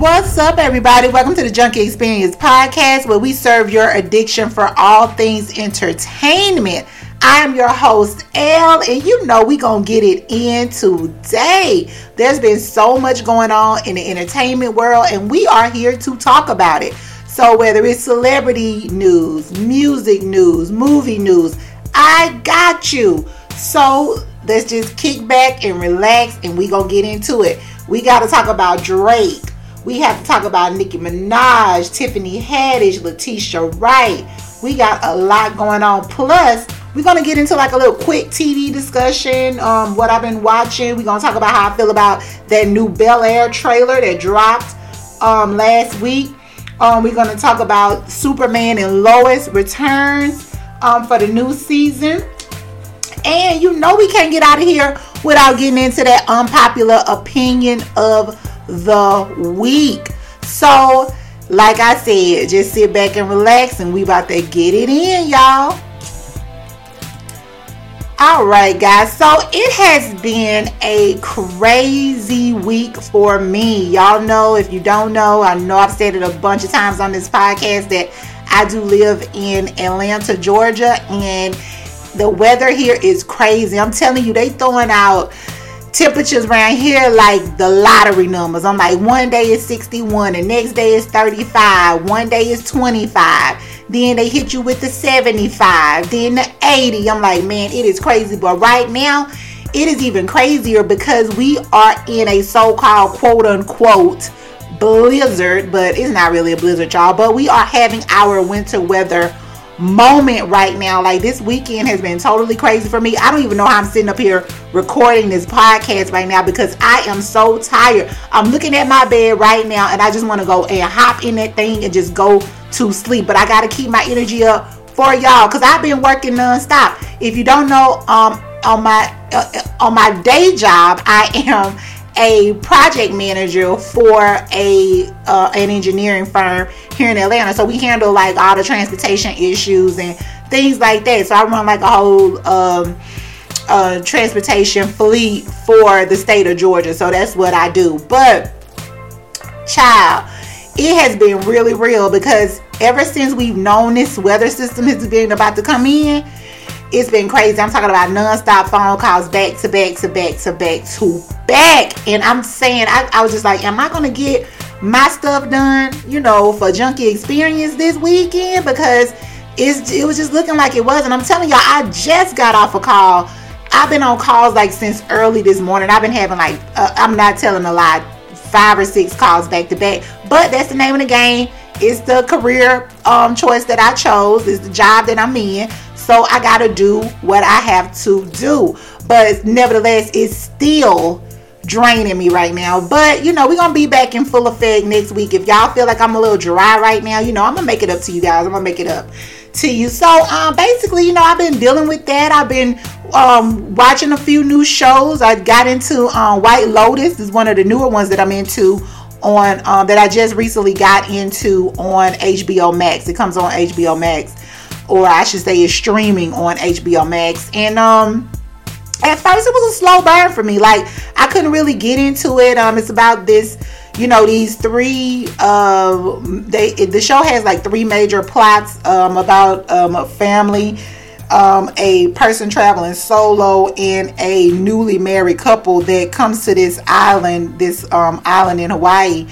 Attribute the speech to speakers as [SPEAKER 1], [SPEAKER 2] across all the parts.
[SPEAKER 1] What's up, everybody? Welcome to the Junkie Experience podcast, where we serve your addiction for all things entertainment. I am your host, L, and you know we gonna get it in today. There's been so much going on in the entertainment world, and we are here to talk about it. So whether it's celebrity news, music news, movie news, I got you. So let's just kick back and relax, and we gonna get into it. We got to talk about Drake. We have to talk about Nicki Minaj, Tiffany Haddish, Letitia Wright. We got a lot going on. Plus, we're gonna get into like a little quick TV discussion. Um, what I've been watching. We're gonna talk about how I feel about that new Bel Air trailer that dropped um last week. Um, we're gonna talk about Superman and Lois returns um for the new season. And you know we can't get out of here without getting into that unpopular opinion of the week. So, like I said, just sit back and relax and we about to get it in, y'all. All right, guys. So it has been a crazy week for me. Y'all know, if you don't know, I know I've said it a bunch of times on this podcast that I do live in Atlanta, Georgia, and the weather here is crazy. I'm telling you, they throwing out temperatures around here like the lottery numbers. I'm like, one day is 61, the next day is 35, one day is 25. Then they hit you with the 75, then the 80. I'm like, man, it is crazy. But right now, it is even crazier because we are in a so called quote unquote blizzard, but it's not really a blizzard, y'all. But we are having our winter weather moment right now. Like this weekend has been totally crazy for me. I don't even know how I'm sitting up here recording this podcast right now because I am so tired. I'm looking at my bed right now and I just want to go and hop in that thing and just go to sleep. But I got to keep my energy up for y'all because I've been working nonstop. If you don't know, um, on my uh, on my day job, I am a project manager for a uh, an engineering firm here in Atlanta. So we handle like all the transportation issues and things like that. So I run like a whole um, uh, transportation fleet for the state of Georgia. So that's what I do. But child, it has been really real because ever since we've known this weather system has been about to come in it's been crazy. I'm talking about non-stop phone calls back to back to back to back to back. And I'm saying, I, I was just like, am I going to get my stuff done, you know, for Junkie Experience this weekend? Because it's, it was just looking like it was. And I'm telling y'all, I just got off a call. I've been on calls like since early this morning. I've been having like, uh, I'm not telling a lie, five or six calls back to back. But that's the name of the game. It's the career um, choice that I chose. It's the job that I'm in. So I got to do what I have to do. But nevertheless, it's still draining me right now. But you know, we're gonna be back in full effect next week. If y'all feel like I'm a little dry right now, you know, I'm gonna make it up to you guys. I'm gonna make it up to you. So um basically, you know, I've been dealing with that. I've been um watching a few new shows. I got into um White Lotus is one of the newer ones that I'm into on um that I just recently got into on HBO Max. It comes on HBO Max or I should say is streaming on HBO Max. And um at first it was a slow burn for me. Like I couldn't really get into it. Um it's about this you know these three uh they the show has like three major plots um about um a family um, a person traveling solo and a newly married couple that comes to this island, this um, island in Hawaii,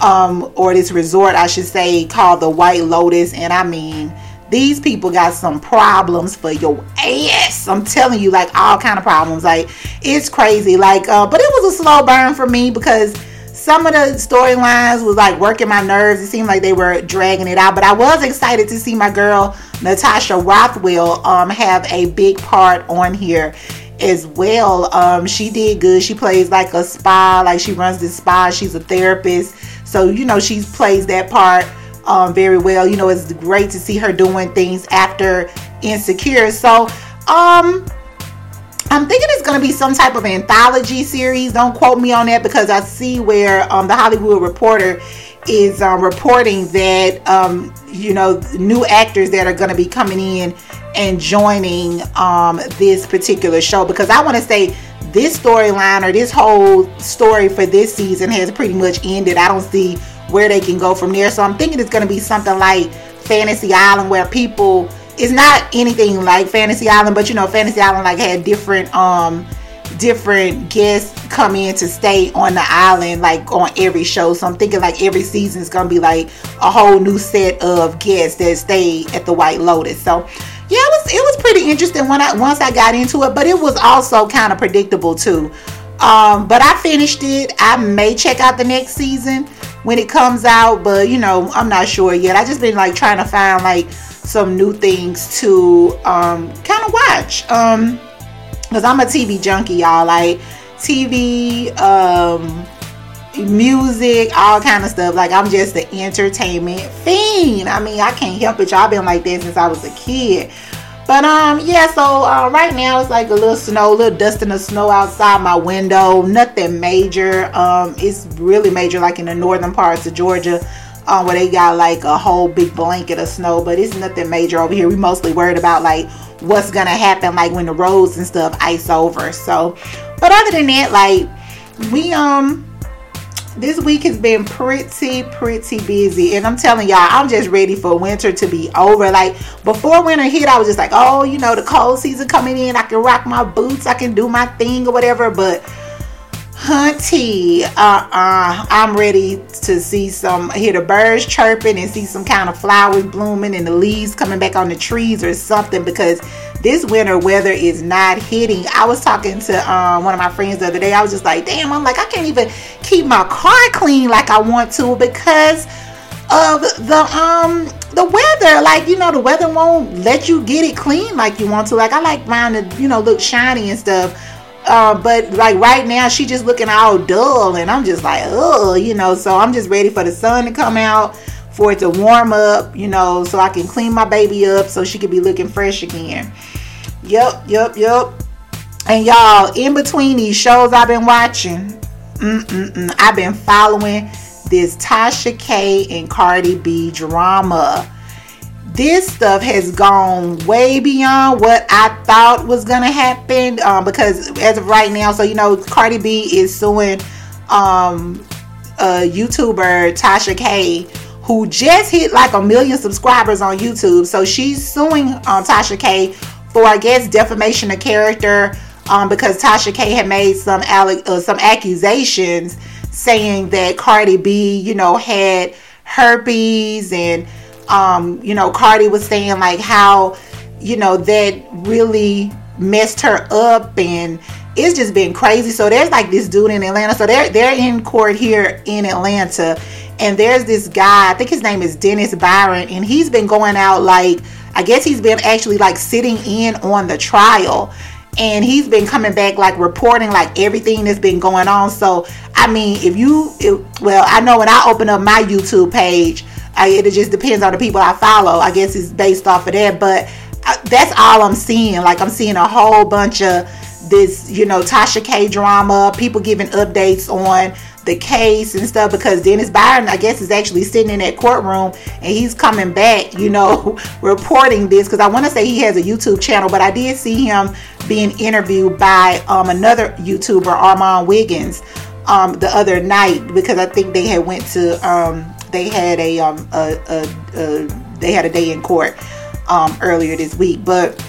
[SPEAKER 1] um, or this resort, I should say, called the White Lotus. And I mean, these people got some problems for your ass. I'm telling you, like all kind of problems. Like it's crazy. Like, uh, but it was a slow burn for me because some of the storylines was like working my nerves. It seemed like they were dragging it out. But I was excited to see my girl Natasha Rothwell um, have a big part on here as well. Um, she did good. She plays like a spa, like she runs this spa. She's a therapist, so you know she plays that part um, very well. You know, it's great to see her doing things after Insecure. So, um, I'm thinking it's going to be some type of anthology series. Don't quote me on that because I see where um, the Hollywood Reporter is um, reporting that um, you know new actors that are going to be coming in and joining um, this particular show because I want to say this storyline or this whole story for this season has pretty much ended. I don't see where they can go from there. So I'm thinking it's going to be something like Fantasy Island where people it's not anything like Fantasy Island, but you know Fantasy Island like had different um different guests come in to stay on the island like on every show. So I'm thinking like every season is gonna be like a whole new set of guests that stay at the White Lotus. So yeah, it was it was pretty interesting when I once I got into it, but it was also kind of predictable too. Um, but I finished it. I may check out the next season when it comes out, but you know, I'm not sure yet. I just been like trying to find like some new things to um kind of watch. Um because I'm a TV junkie, y'all. Like TV, um, music, all kind of stuff. Like I'm just an entertainment fiend. I mean, I can't help it. Y'all been like this since I was a kid. But um, yeah. So uh, right now it's like a little snow, a little dusting of snow outside my window. Nothing major. Um, it's really major, like in the northern parts of Georgia. Um, where they got like a whole big blanket of snow, but it's nothing major over here. We mostly worried about like what's gonna happen like when the roads and stuff ice over so but other than that like we um this week has been pretty pretty busy. And i'm telling y'all i'm just ready for winter to be over. Like before winter hit i was just like oh you know the cold season coming in. I can rock my boots. I can do my thing or whatever. But hunty uh-uh. I'm ready to see some hear the birds chirping and see some kind of flowers blooming and the leaves coming back on the trees or something because this winter weather is not hitting. I was talking to um, one of my friends the other day. I was just like damn i'm like i can't even keep my car clean like i want to because of the um the weather. Like you know the weather won't let you get it clean like you want to. Like i like mine to you know look shiny and stuff. Uh, but like right now, she just looking all dull, and I'm just like, oh, you know. So I'm just ready for the sun to come out, for it to warm up, you know, so I can clean my baby up, so she can be looking fresh again. Yep, yep, yep. And y'all, in between these shows I've been watching, I've been following this Tasha K and Cardi B drama this stuff has gone way beyond what I thought was gonna happen. Um, because as of right now, so you know, Cardi B is suing um a YouTuber Tasha K who just hit like a million subscribers on YouTube. So she's suing um, Tasha K for I guess defamation of character um, because Tasha K had made some uh, some accusations saying that Cardi B, you know, had herpes and um, you know, Cardi was saying like how, you know, that really messed her up and it's just been crazy. So there's like this dude in Atlanta. So they're they're in court here in Atlanta. And there's this guy, I think his name is Dennis Byron, and he's been going out like I guess he's been actually like sitting in on the trial and he's been coming back like reporting like everything that's been going on so i mean if you it, well i know when i open up my youtube page I, it just depends on the people I follow. I guess it's based off of that, but I, uh, that's all I'm seeing. Like I'm seeing a whole bunch of this, you know, Tasha K drama, people giving updates on the case and stuff because Dennis Byron, I guess, is actually sitting in that courtroom and he's coming back, you know, reporting this because I want to say he has a YouTube channel, but I did see him being interviewed by um, another YouTuber, Armon Wiggins, um, the other night because I think they had went to um, they had a um a, a, a they had a day in court um earlier this week, but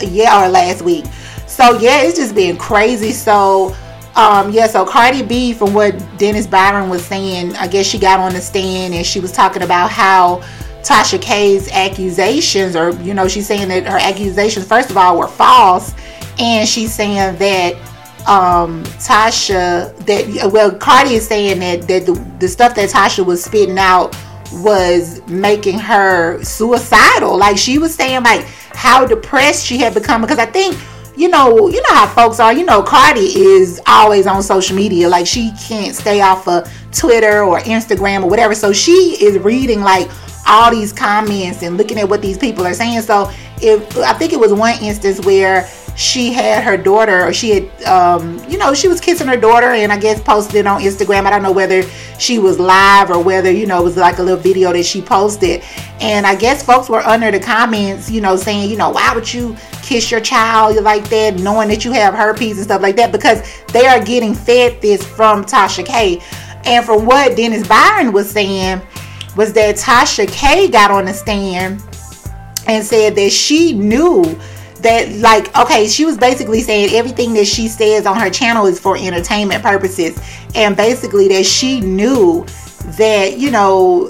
[SPEAKER 1] yeah, or last week. So yeah, it's just been crazy. So um yeah, so Cardi B, from what Dennis Byron was saying, I guess she got on the stand and she was talking about how Tasha K's accusations, or you know, she's saying that her accusations, first of all, were false, and she's saying that um, Tasha that well Cardi is saying that that the, the stuff that Tasha was spitting out was making her suicidal. Like she was saying like how depressed she had become because I think you know, you know how folks are. You know, Cardi is always on social media. Like she can't stay off of Twitter or Instagram or whatever. So she is reading like all these comments and looking at what these people are saying. So if I think it was one instance where she had her daughter, or she had, um, you know, she was kissing her daughter, and I guess posted it on Instagram. I don't know whether she was live or whether, you know, it was like a little video that she posted. And I guess folks were under the comments, you know, saying, you know, why would you kiss your child like that, knowing that you have herpes and stuff like that, because they are getting fed this from Tasha K. And from what Dennis Byron was saying, was that Tasha K got on the stand and said that she knew that like okay she was basically saying everything that she says on her channel is for entertainment purposes and basically that she knew that you know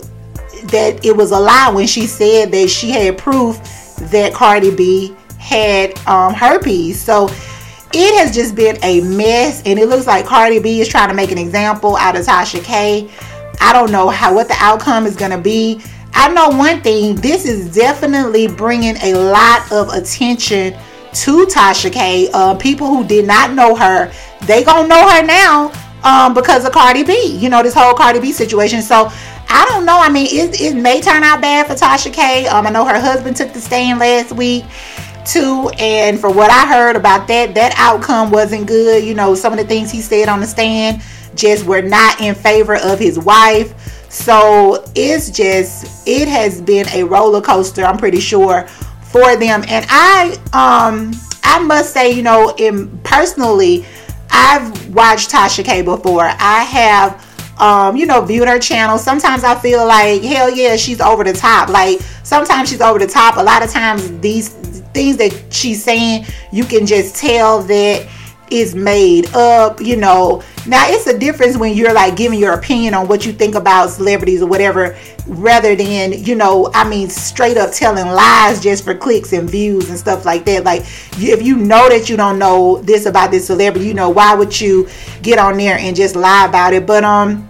[SPEAKER 1] that it was a lie when she said that she had proof that Cardi B had um, herpes. So it has just been a mess, and it looks like Cardi B is trying to make an example out of Tasha K. I don't know how what the outcome is going to be. I know one thing. This is definitely bringing a lot of attention to Tasha K. Uh, people who did not know her, they gonna know her now um, because of Cardi B. You know this whole Cardi B situation. So I don't know. I mean, it, it may turn out bad for Tasha K. Um, I know her husband took the stand last week too, and for what I heard about that, that outcome wasn't good. You know, some of the things he said on the stand just were not in favor of his wife. So it's just it has been a roller coaster. I'm pretty sure for them, and I um I must say, you know, in personally, I've watched Tasha K before. I have um, you know, viewed her channel. Sometimes I feel like, hell yeah, she's over the top. Like, sometimes she's over the top. A lot of times, these things that she's saying, you can just tell that is made up, you know. Now, it's a difference when you're like giving your opinion on what you think about celebrities or whatever, rather than, you know, I mean, straight up telling lies just for clicks and views and stuff like that. Like, if you know that you don't know this about this celebrity, you know, why would you get on there and just lie about it? But, um,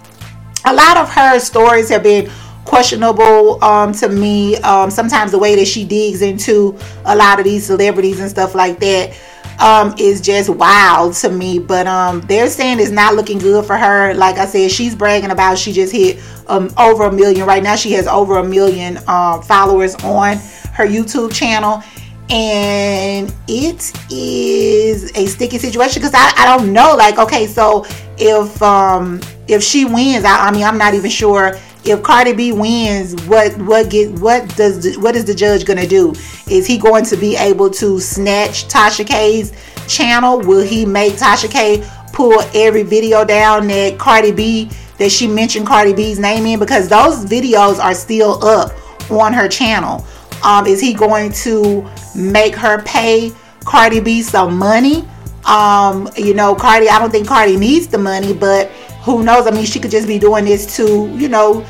[SPEAKER 1] a lot of her stories have been questionable um, to me. Um, sometimes the way that she digs into a lot of these celebrities and stuff like that um, is just wild to me. But um, they're saying it's not looking good for her. Like I said, she's bragging about she just hit um, over a million. Right now, she has over a million um, followers on her YouTube channel. And it is a sticky situation because I, I don't know. Like, okay, so if um if she wins, I, I mean, I'm not even sure if Cardi B wins, what what get what does the, what is the judge gonna do? Is he going to be able to snatch Tasha K's channel? Will he make Tasha K pull every video down that Cardi B that she mentioned Cardi B's name in? Because those videos are still up on her channel. Um, is he going to make her pay Cardi B some money? Um, you know, Cardi, I don't think Cardi needs the money, but who knows? I mean, she could just be doing this to, you know,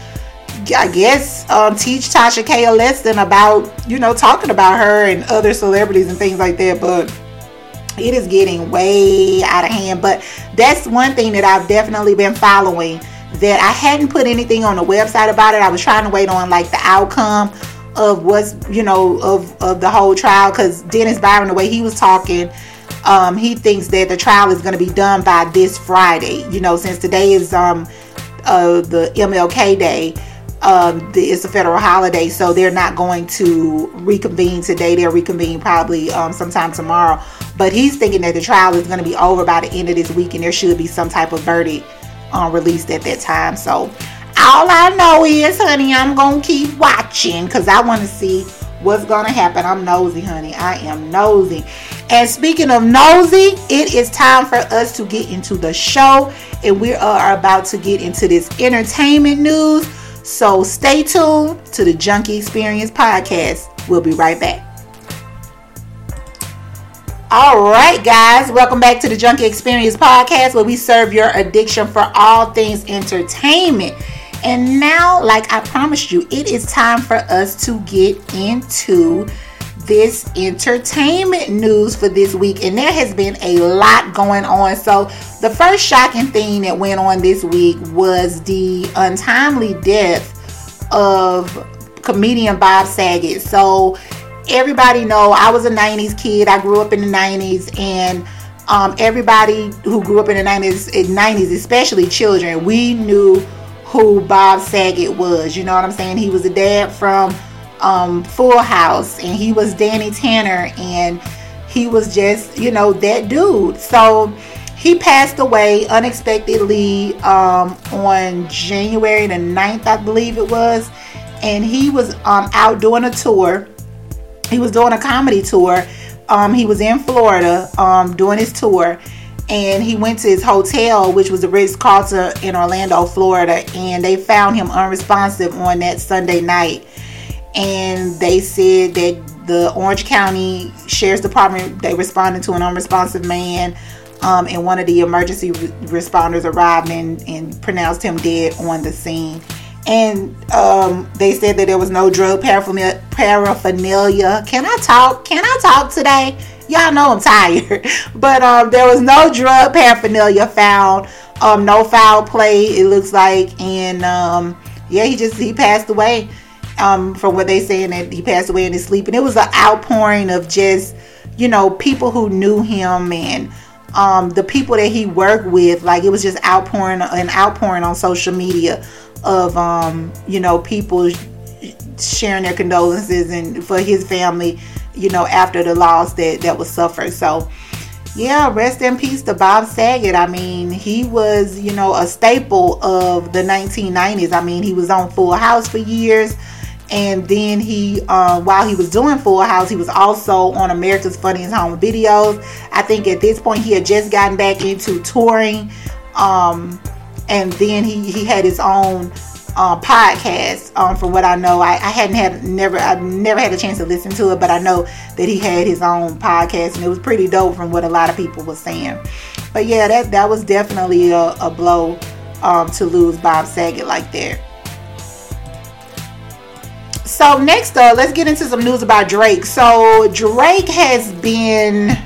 [SPEAKER 1] I guess um, teach Tasha K a lesson about, you know, talking about her and other celebrities and things like that. But it is getting way out of hand. But that's one thing that I've definitely been following that I hadn't put anything on the website about it. I was trying to wait on like the outcome of what's, you know, of, of the whole trial because Dennis Byron, the way he was talking, um, he thinks that the trial is going to be done by this Friday. You know, since today is um, uh, the MLK Day, um, the, it's a federal holiday, so they're not going to reconvene today. They'll reconvene probably um, sometime tomorrow. But he's thinking that the trial is going to be over by the end of this week, and there should be some type of verdict um, released at that time. So all I know is, honey, I'm gonna keep watching because I want to see what's gonna happen. I'm nosy, honey. I am nosy. And speaking of nosy, it is time for us to get into the show, and we are about to get into this entertainment news. So stay tuned to the Junkie Experience podcast. We'll be right back. All right, guys, welcome back to the Junkie Experience podcast where we serve your addiction for all things entertainment. And now, like I promised you, it is time for us to get into this entertainment news for this week. And there has been a lot going on. So, the first shocking thing that went on this week was the untimely death of comedian Bob Saget. So, everybody know I was a 90s kid. I grew up in the 90s and um, everybody who grew up in the 90s, 90s, especially children, we knew who Bob Saget was. You know what I'm saying? He was a dad from um, Full House, and he was Danny Tanner, and he was just, you know, that dude. So he passed away unexpectedly um, on January the 9th, I believe it was, and he was um, out doing a tour. He was doing a comedy tour um, he was in Florida um, doing his tour, and he went to his hotel, which was the Ritz Carlton in Orlando, Florida, and they found him unresponsive on that Sunday night. And they said that the Orange County Sheriff's Department they responded to an unresponsive man, um, and one of the emergency re- responders arrived and, and pronounced him dead on the scene and um, they said that there was no drug paraphernalia. Can I talk? Can I talk today? Y'all know I'm tired, but um, there was no drug paraphernalia found. Um, no foul play. It looks like, and um, yeah, he just he passed away. Um, from what they saying that he passed away in his sleep, and it was an outpouring of just you know people who knew him and um, the people that he worked with. Like it was just outpouring an outpouring on social media of um, you know people sharing their condolences and for his family, you know, after the loss that that was suffered. So yeah, rest in peace to Bob Saget. I mean, he was, you know, a staple of the 1990s. I mean, he was on Full House for years. And then he, uh, while he was doing Full House, he was also on America's Funniest Home Videos. I think at this point he had just gotten back into touring. Um, and then he, he had his own uh, podcast. Um, from what I know, I, I hadn't had never I never had a chance to listen to it, but I know that he had his own podcast, and it was pretty dope from what a lot of people were saying. But yeah, that that was definitely a, a blow um, to lose Bob Saget like that. So next up, let's get into some news about Drake. So Drake has been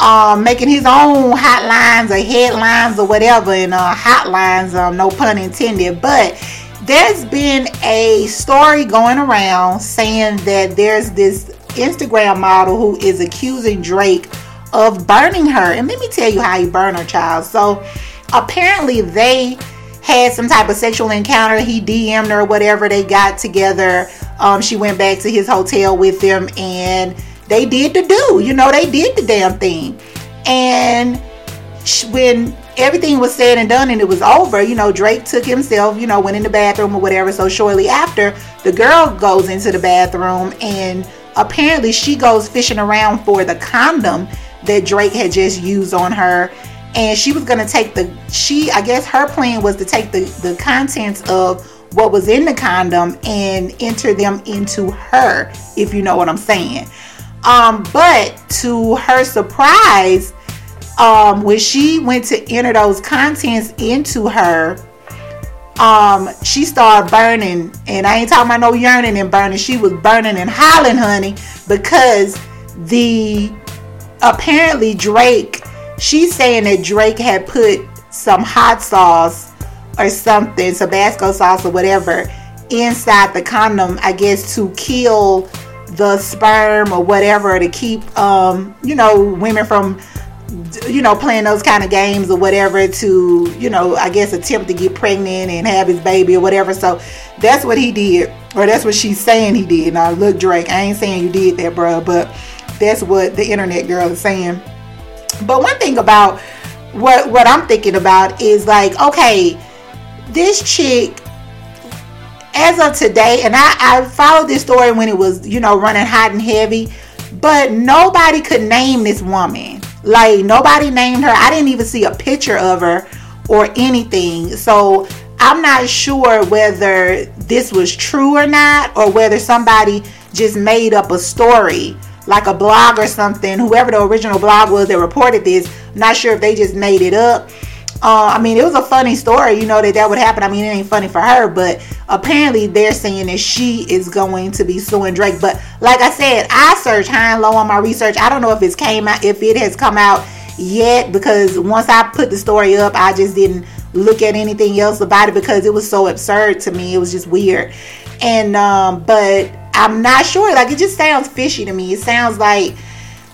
[SPEAKER 1] um, making his own hotlines or headlines or whatever, and uh, hotlines, um, no pun intended. But there's been a story going around saying that there's this Instagram model who is accusing Drake of burning her. And let me tell you how he burned her, child. So apparently they had some type of sexual encounter. He DM'd her, whatever. They got together. Um, she went back to his hotel with them and they did the do. You know, they did the damn thing. And when everything was said and done and it was over, you know, Drake took himself, you know, went in the bathroom or whatever. So shortly after, the girl goes into the bathroom and apparently she goes fishing around for the condom that Drake had just used on her. And she was gonna take the she I guess her plan was to take the, the contents of what was in the condom and enter them into her, if you know what I'm saying. Um, but to her surprise, um, when she went to enter those contents into her, um, she started burning, and I ain't talking about no yearning and burning. She was burning and howling, honey, because the apparently Drake, she's saying that Drake had put some hot sauce or something, Tabasco sauce or whatever, inside the condom, I guess to kill the sperm or whatever to keep um, you know women from you know playing those kind of games or whatever to you know I guess attempt to get pregnant and have his baby or whatever. So that's what he did, or that's what she's saying he did. Now look, Drake, I ain't saying you did that, bro, but that's what the internet girl is saying. But one thing about what what I'm thinking about is like, okay, this chick as of today, and I, I followed this story when it was, you know, running hot and heavy, but nobody could name this woman. Like, nobody named her. I didn't even see a picture of her or anything. So, I'm not sure whether this was true or not, or whether somebody just made up a story, like a blog or something. Whoever the original blog was that reported this, I'm not sure if they just made it up uh, I mean, it was a funny story, you know, that that would happen. I mean, it ain't funny for her, but apparently they're saying that she is going to be suing Drake. But like I said, I searched high and low on my research. I don't know if it's came out, if it has come out yet, because once I put the story up, I just didn't look at anything else about it because it was so absurd to me. It was just weird. And um, but I'm not sure. Like it just sounds fishy to me. It sounds like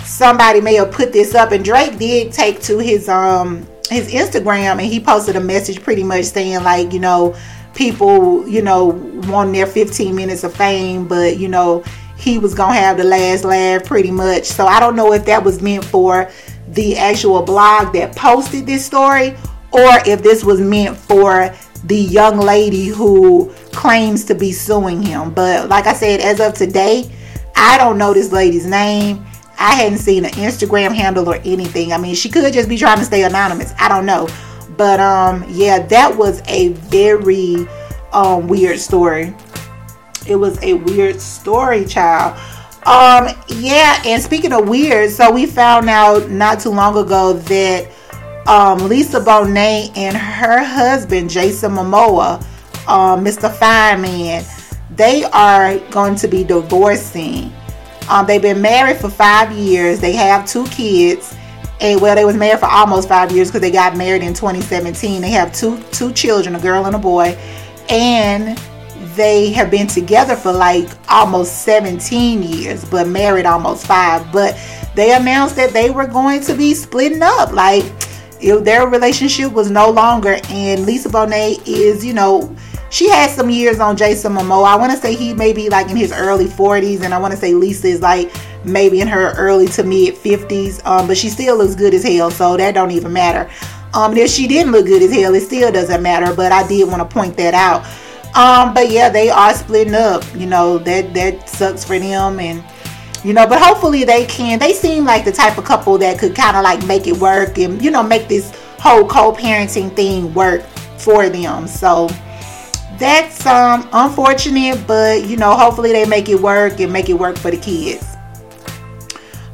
[SPEAKER 1] somebody may have put this up, and Drake did take to his um his Instagram and he posted a message pretty much saying like, you know, people, you know, wanting their 15 minutes of fame, but you know, he was gonna have the last laugh pretty much. So I don't know if that was meant for the actual blog that posted this story or if this was meant for the young lady who claims to be suing him. But like I said, as of today, I don't know this lady's name. I hadn't seen an Instagram handle or anything. I mean, she could just be trying to stay anonymous. I don't know. But um, yeah, that was a very um, weird story. It was a weird story, child. Um, yeah, and speaking of weird, so we found out not too long ago that um, Lisa Bonet and her husband Jason Momoa, um, Mr. Fireman, they are going to be divorcing. Um, they've been married for five years. They have two kids, and well, they was married for almost five years because they got married in 2017. They have two two children, a girl and a boy, and they have been together for like almost 17 years, but married almost five. But they announced that they were going to be splitting up. Like their relationship was no longer. And Lisa Bonet is, you know, she has some years on Jason Momoa. I want to say he may be like in his early 40s, and I want to say Lisa is like maybe in her early to mid 50s. Um, but she still looks good as hell, so that don't even matter. Um, if she didn't look good as hell, it still doesn't matter. But I did want to point that out. Um, but yeah, they are splitting up. You know that that sucks for them, and you know, but hopefully they can. They seem like the type of couple that could kind of like make it work, and you know, make this whole co-parenting thing work for them. So that's um unfortunate, but you know, hopefully they make it work and make it work for the kids.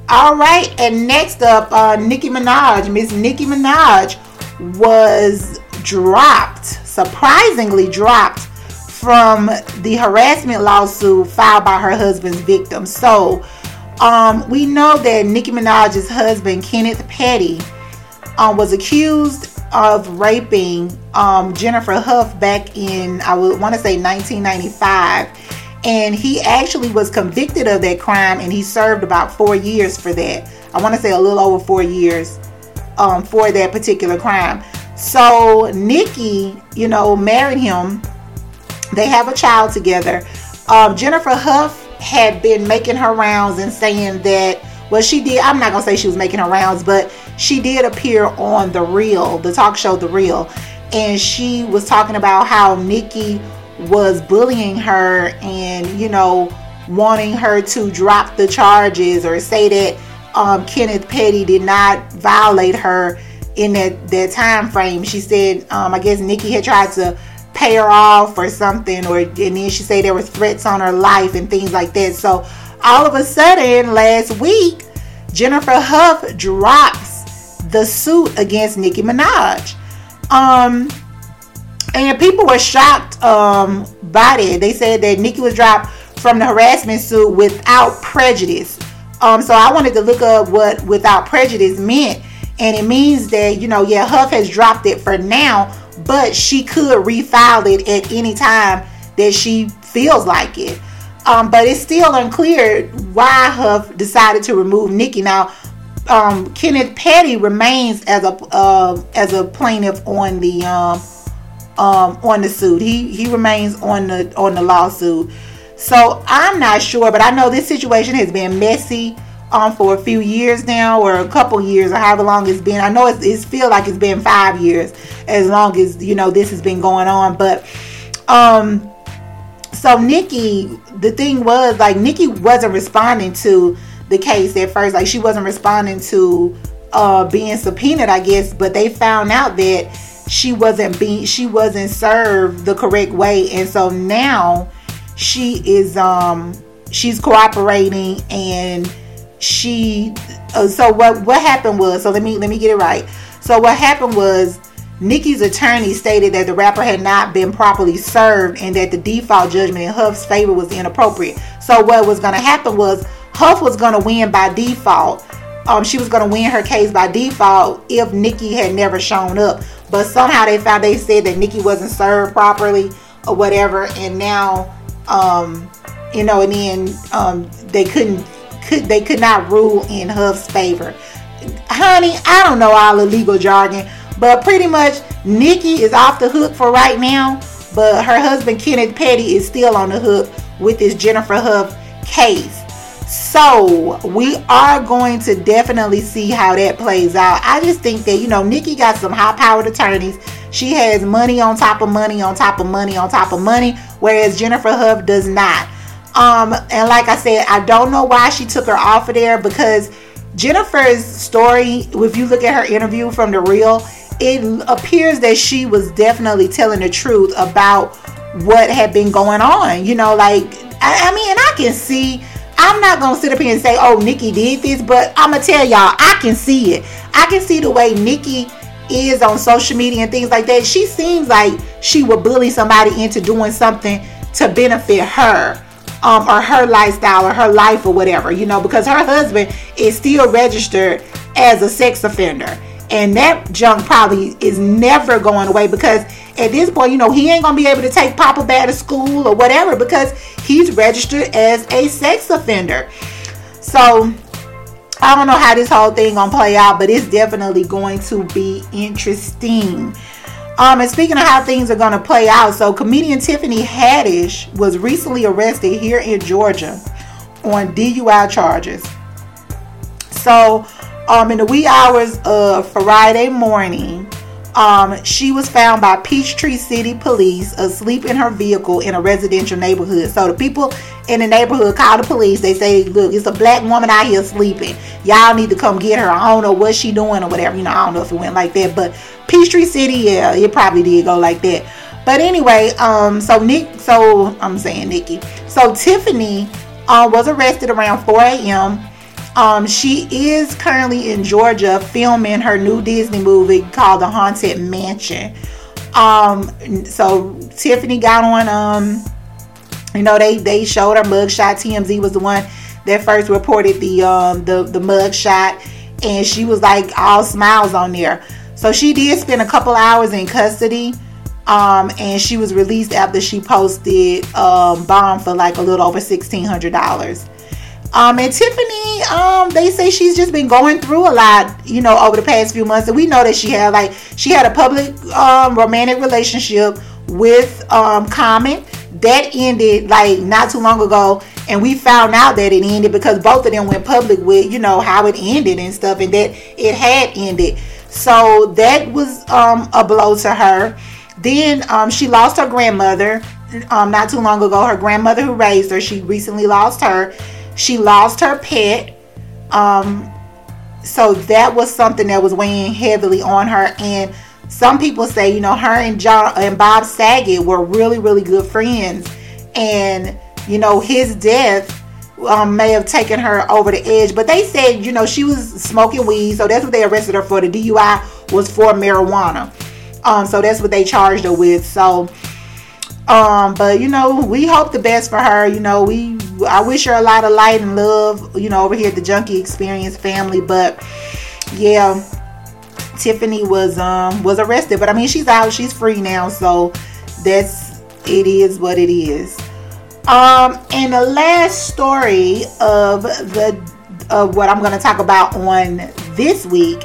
[SPEAKER 1] All right, and next up, uh, Nicki Minaj, Miss Nicki Minaj was dropped, surprisingly dropped from the harassment lawsuit filed by her husband's victim. So, um, we know that Nicki Minaj's husband, Kenneth Petty, um, was accused of raping um, Jennifer Hough back in, I would want to say 1995. And he actually was convicted of that crime and he served about four years for that. I want to say a little over four years um, for that particular crime. So Nicki, you know, married him they have a child together. Um, Jennifer Hough had been making her rounds and saying that, well, she did. I'm not gonna say she was making her rounds, but she did appear on the Real, the talk show, the Real, and she was talking about how Nicki was bullying her and you know wanting her to drop the charges or say that um, Kenneth Petty did not violate her in that that time frame. She said, um, I guess Nicki had tried to pay her off or something or and then she said there were threats on her life and things like that so all of a sudden last week jennifer hough drops the suit against nicki minaj. Um and people were shocked um by it they said that nicki was dropped from the harassment suit without prejudice. Um so i wanted to look up what without prejudice meant. And it means that you know yeah hough has dropped it for now but she could refile it at any time that she feels like it. Um, but it's still unclear why Hough decided to remove Nicki. Now, um, Kenneth Petty remains as a uh, as a plaintiff on the um, um, on the suit. He he remains on the on the lawsuit. So I'm not sure, but I know this situation has been messy um, for a few years now, or a couple years, or however long it's been. I know it's, it's feel like it's been five years, as long as you know this has been going on. But um, so Nicki, the thing was like Nicki wasn't responding to the case at first. Like she wasn't responding to uh, being subpoenaed, I guess. But they found out that she wasn't being she wasn't served the correct way, and so now she is um she's cooperating and she uh, so what what happened was so let me let me get it right so what happened was Nicki's attorney stated that the rapper had not been properly served and that the default judgment in Hough's favor was inappropriate. So what was going to happen was Hough was going to win by default. Um, she was going to win her case by default if Nicki had never shown up. But somehow they found they said that Nicki wasn't served properly or whatever, and now, um, you know, and then um, they couldn't could they could not rule in Hough's favor. Honey, I don't know all the legal jargon, but pretty much Nicki is off the hook for right now. But her husband Kenneth Petty is still on the hook with this Jennifer Hough case. So we are going to definitely see how that plays out. I just think that you know Nicki got some high powered attorneys. She has money on top of money on top of money on top of money, whereas Jennifer Hough does not. Um, and like I said, I don't know why she took her off of there because Jennifer's story, if you look at her interview from the real, it appears that she was definitely telling the truth about what had been going on. You know, like I, I mean, I can see. I'm not gonna sit up here and say, "Oh, Nicki did this," but I'm gonna tell y'all, I can see it. I can see the way Nicki is on social media and things like that. She seems like she would bully somebody into doing something to benefit her um, or her lifestyle or her life or whatever, you know, because her husband is still registered as a sex offender. And that junk probably is never going away because at this point, you know, he ain't gonna be able to take Papa back to school or whatever because he's registered as a sex offender. So I don't know how this whole thing gonna play out, but it's definitely going to be interesting. Um, and speaking of how things are to play out, so comedian Tiffany Haddish was recently arrested here in Georgia on DUI charges. So, um, in the wee hours of Friday morning, um, she was found by Peachtree City Police asleep in her vehicle in a residential neighborhood. So the people in the neighborhood called the police. They say, "Look, it's a black woman out here sleeping. Y'all need to come get her. I don't know what she doing or whatever. You know, I don't know if it went like that, but Peachtree City, yeah, it probably did go like that. But anyway, um, so Nick, so I'm saying Nicki, so Tiffany, uh, was arrested around 4 a.m. Um, she is currently in Georgia filming her new Disney movie called The Haunted Mansion. Um, so Tiffany got on, um, you know, they they showed her mugshot. TMZ was the one that first reported the um the the mugshot, and she was like all smiles on there. So she did spend a couple hours in custody. Um, and she was released after she posted um, bond for like a little over sixteen hundred dollars. Um, and Tiffany, um, they say she's just been going through a lot, you know, over the past few months. And we know that she had like she had a public um, romantic relationship with um, Common that ended like not too long ago, and we found out that it ended because both of them went public with you know how it ended and stuff, and that it had ended. So that was um, a blow to her. Then um, she lost her grandmother um, not too long ago. Her grandmother who raised her, she recently lost her. She lost her pet. Um, so that was something that was weighing heavily on her. And some people say, you know, her and John and Bob Saget were really, really good friends. And, you know, his death um, may have taken her over the edge. But they said, you know, she was smoking weed. So that's what they arrested her for. The DUI was for marijuana. Um, so that's what they charged her with. So, um, but you know, we hope the best for her. You know, we I wish her a lot of light and love, you know, over here at the Junkie Experience family. But yeah, Tiffany was um was arrested. But I mean she's out, she's free now, so that's it is what it is. Um and the last story of the of what I'm gonna talk about on this week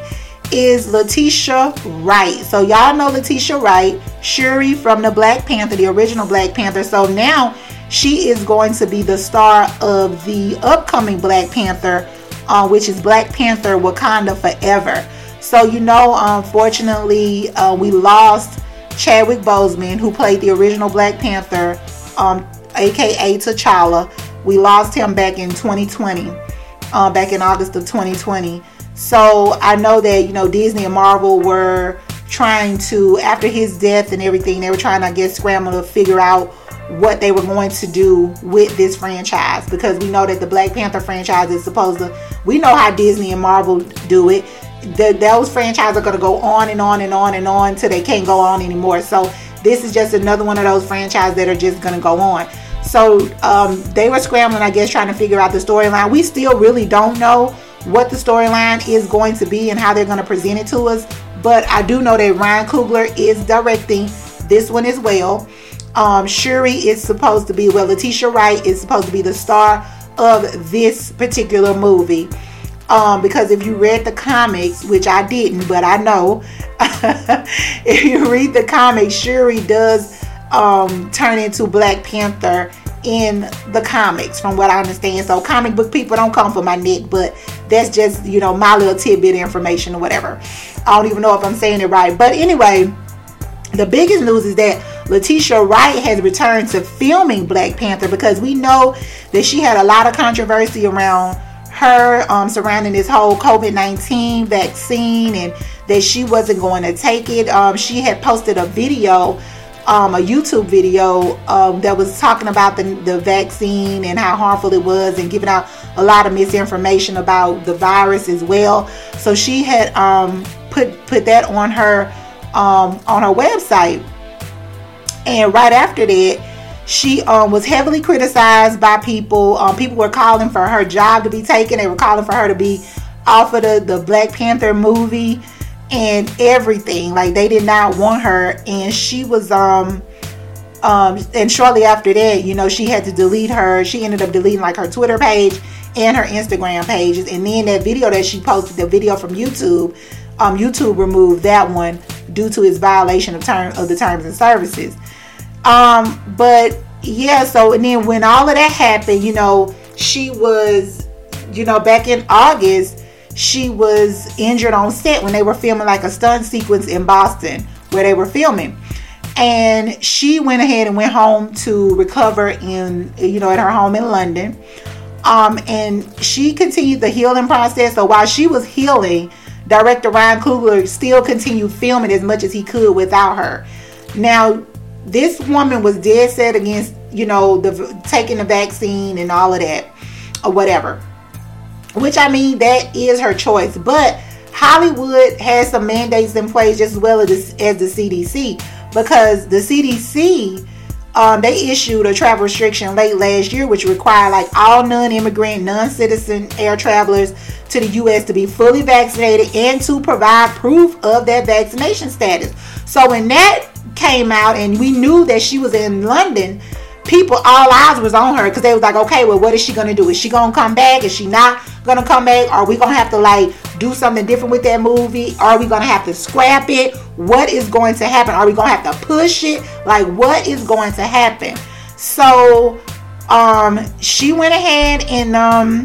[SPEAKER 1] is Letitia Wright. So y'all know Letitia Wright, Shuri from the Black Panther, the original Black Panther. So now she is going to be the star of the upcoming Black Panther, uh, which is Black Panther Wakanda Forever. So you know, unfortunately, uh, we lost Chadwick Boseman, who played the original Black Panther, um, aka T'Challa. We lost him back in 2020, uh, back in August of 2020. So I know that, you know, Disney and Marvel were trying to, after his death and everything, they were trying, I guess, scramble to figure out what they were going to do with this franchise because we know that the Black Panther franchise is supposed to, we know how Disney and Marvel do it. The, those franchises are going to go on and on and on and on till they can't go on anymore. So this is just another one of those franchises that are just going to go on. So um, they were scrambling, I guess, trying to figure out the storyline. We still really don't know what the storyline is going to be and how they're going to present it to us. But I do know that Ryan Coogler is directing this one as well. Um, Shuri is supposed to be, well, Letitia Wright is supposed to be the star of this particular movie. Um, because if you read the comics, which I didn't, but I know, if you read the comics, Shuri does um, turn into Black Panther in the comics, from what I understand. So, comic book people don't come for my neck, but that's just, you know, my little tidbit information or whatever. I don't even know if I'm saying it right. But anyway, the biggest news is that Letitia Wright has returned to filming Black Panther because we know that she had a lot of controversy around her um, surrounding this whole COVID 19 vaccine and that she wasn't going to take it. Um, she had posted a video, um, a YouTube video um, that was talking about the, the vaccine and how harmful it was and giving out a lot of misinformation about the virus as well. So she had um, put put that on her um, on her website. And right after that, she um, was heavily criticized by people. Um, people were calling for her job to be taken. They were calling for her to be off of the, the Black Panther movie and everything. Like they did not want her. And she was um um and shortly after that, you know, she had to delete her. She ended up deleting like her Twitter page and her Instagram pages. And then that video that she posted, the video from YouTube, um, YouTube removed that one due to its violation of term of the terms and services. Um, but yeah, so and then when all of that happened, you know, she was, you know, back in August, she was injured on set when they were filming like a stunt sequence in Boston where they were filming. And she went ahead and went home to recover in, you know, at her home in London. Um, and she continued the healing process. So while she was healing, director Ryan Coogler still continued filming as much as he could without her. Now, this woman was dead set against, you know, the taking the vaccine and all of that or whatever. Which I mean, that is her choice. But Hollywood has some mandates in place just as well as, as the CDC because the CDC um, they issued a travel restriction late last year, which required like all non-immigrant, non-citizen air travelers to the U.S. to be fully vaccinated and to provide proof of that vaccination status. So when that came out and we knew that she was in London, people all eyes was on her because they was like, okay, well, what is she gonna do? Is she gonna come back? Is she not gonna come back? Are we gonna have to like do something different with that movie? Are we gonna have to scrap it? What is going to happen? Are we gonna have to push it? Like, what is going to happen? So, um, she went ahead and um,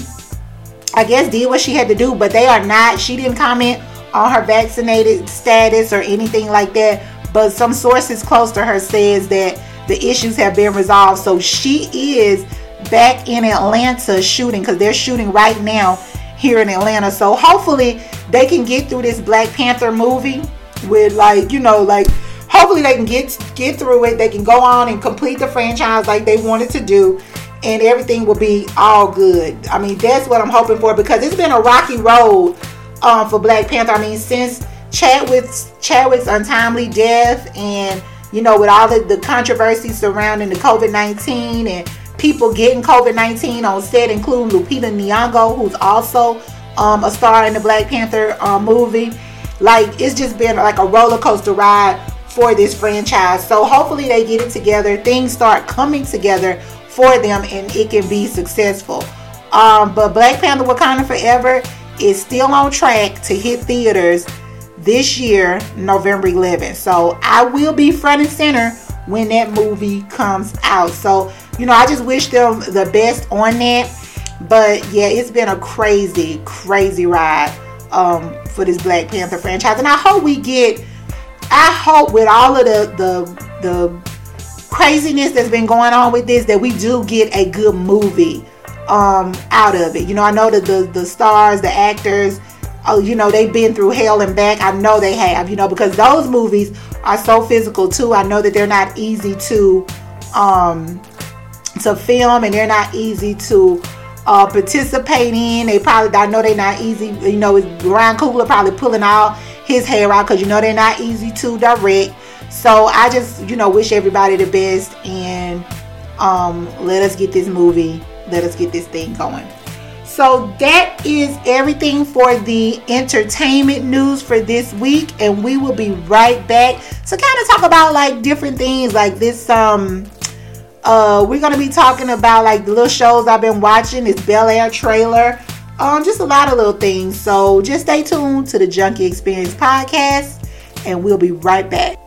[SPEAKER 1] I guess did what she had to do, but they are not. She didn't comment on her vaccinated status or anything like that. But some sources close to her says that the issues have been resolved. So she is back in Atlanta shooting because they're shooting right now here in Atlanta. So hopefully they can get through this Black Panther movie with like, you know, like hopefully they can get get through it. They can go on and complete the franchise like they wanted to do and everything will be all good. I mean, that's what I'm hoping for because it's been a rocky road um, for Black Panther. I mean, since Chadwick's Chadwick's untimely death and you know, with all the, the controversy surrounding the COVID 19 and people getting COVID 19 on set, including Lupita Nyong'o, who's also um, a star in the Black Panther uh, movie. Like, it's just been like a roller coaster ride for this franchise. So, hopefully, they get it together, things start coming together for them, and it can be successful. Um, but Black Panther Wakanda Forever is still on track to hit theaters this year, November 11th. So I will be front and center when that movie comes out. So, you know, I just wish them the best on that. But yeah, it's been a crazy, crazy ride um, for this Black Panther franchise. And I hope we get, I hope with all of the, the, the craziness that's been going on with this, that we do get a good movie um, out of it. You know, I know that the, the stars, the actors, oh, you know, they've been through hell and back. I know they have, you know, because those movies are so physical too. I know that they're not easy to um to film and they're not easy to uh, participate in. They probably, I know they're not easy. You know, Ryan Coogler probably pulling all his hair out because you know they're not easy to direct. So I just, you know, wish everybody the best and um, let us get this movie, let us get this thing going. So that is everything for the entertainment news for this week, and we will be right back to kind of talk about like different things like this. Um, uh, we're gonna be talking about like the little shows I've been watching. This Bel Air trailer, um, just a lot of little things. So just stay tuned to the Junkie Experience podcast, and we'll be right back.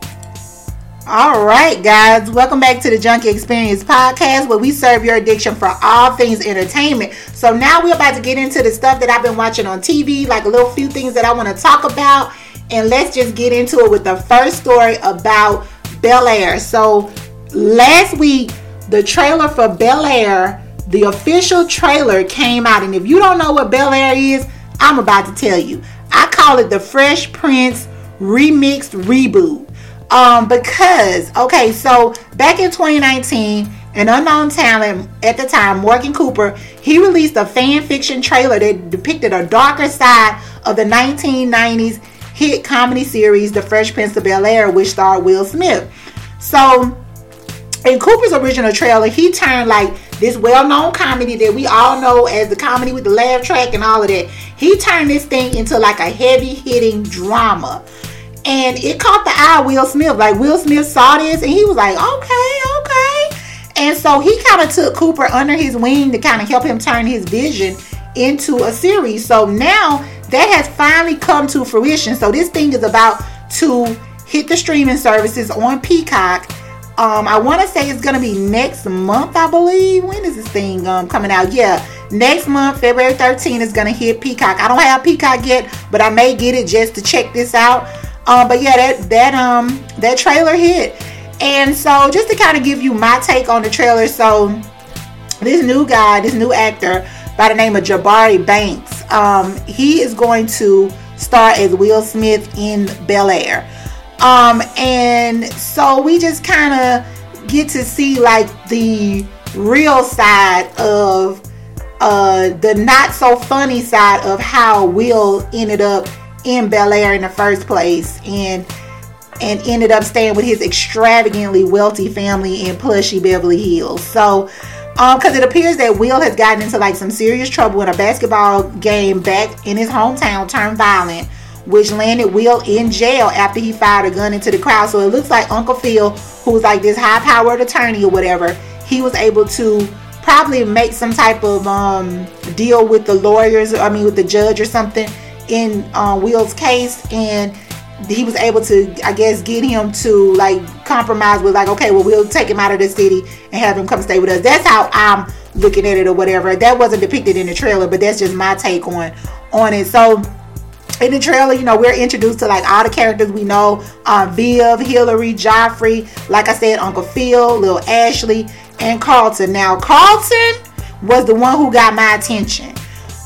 [SPEAKER 1] All right, guys, welcome back to the Junkie Experience podcast where we serve your addiction for all things entertainment. So, now we're about to get into the stuff that I've been watching on TV, like a little few things that I want to talk about. And let's just get into it with the first story about Bel Air. So last week, the trailer for Bel Air, the official trailer came out. And if you don't know what Bel Air is, I'm about to tell you. I call it the Fresh Prince remixed reboot. Um, because okay, so back in 2019, an unknown talent at the time, Morgan Cooper, he released a fan fiction trailer that depicted a darker side of the 1990s hit comedy series The Fresh Prince of Bel Air, which starred Will Smith. So, in Cooper's original trailer, he turned like this well-known comedy that we all know as the comedy with the laugh track and all of that. He turned this thing into like a heavy-hitting drama. And it caught the eye of Will Smith. Like Will Smith saw this and he was like, okay, okay. And so he kind of took Cooper under his wing to kind of help him turn his vision into a series. So now that has finally come to fruition. So this thing is about to hit the streaming services on Peacock. Um, I want to say it's going to be next month, I believe. When is this thing um, coming out? Yeah, next month, February 13th, is going to hit Peacock. I don't have Peacock yet, but I may get it just to check this out. Um, but yeah, that that um that trailer hit. And so just to kind of give you my take on the trailer, so this new guy, this new actor by the name of Jabari Banks, um, he is going to star as Will Smith in Bel Air. Um, and so we just kind of get to see like the real side of uh, the not so funny side of how Will ended up in Bel Air in the first place and and ended up staying with his extravagantly wealthy family in plushy Beverly Hills. So, um, because it appears that Will has gotten into like some serious trouble in a basketball game back in his hometown turned violent, which landed Will in jail after he fired a gun into the crowd. So it looks like Uncle Phil, who's like this high powered attorney or whatever, he was able to probably make some type of um deal with the lawyers, I mean with the judge or something in uh, Will's case and he was able to I guess get him to like compromise with like okay well we'll take him out of the city and have him come stay with us that's how I'm looking at it or whatever that wasn't depicted in the trailer but that's just my take on on it so in the trailer, you know, we're introduced to like all the characters we know um, Viv, Hillary, Geoffrey, like I said, Uncle Phil, Little Ashley, and Carlton. Now, Carlton was the one who got my attention.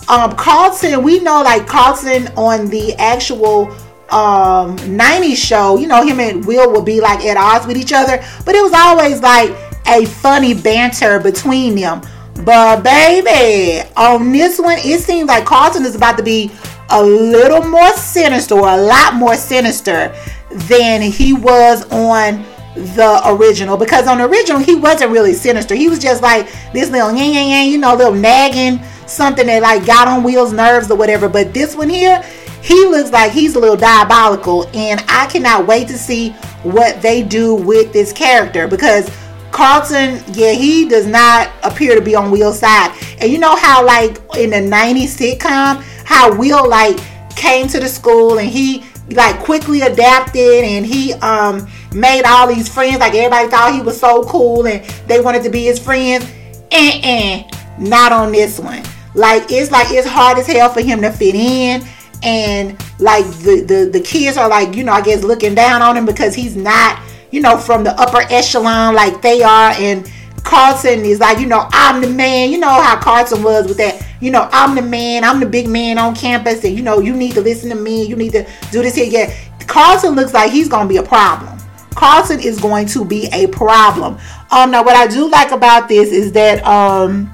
[SPEAKER 1] Um, Carlton, we know like Carlton on the actual um 90s show, you know, him and Will would be like at odds with each other, but it was always like a funny banter between them. But baby, on this one, it seems like Carlton is about to be a little more sinister, or a lot more sinister than he was on the original. Because on the original, he wasn't really sinister. He was just like this little yang yang yang, you know, little nagging something that like got on Will's nerves or whatever. But this one here, he looks like he's a little diabolical, and I cannot wait to see what they do with this character because Carlton, yeah, he does not appear to be on Will's side. And you know how like in the 90s sitcom, how Will like came to the school and he like quickly adapted and he um made all these friends like everybody thought he was so cool and they wanted to be his friends and eh, not on this one like it's like it's hard as hell for him to fit in. And like the, the the kids are like you know i guess looking down on him because he's not you know from the upper echelon like they are. And carlton is like you know i'm the man. You know how carlton was with that you know i'm the man. I'm the big man on campus. And you know you need to listen to me. You need to do this here. Yeah carlton looks like he's gonna be a problem. Carlton is going to be a problem. Um now what i do like about this is that um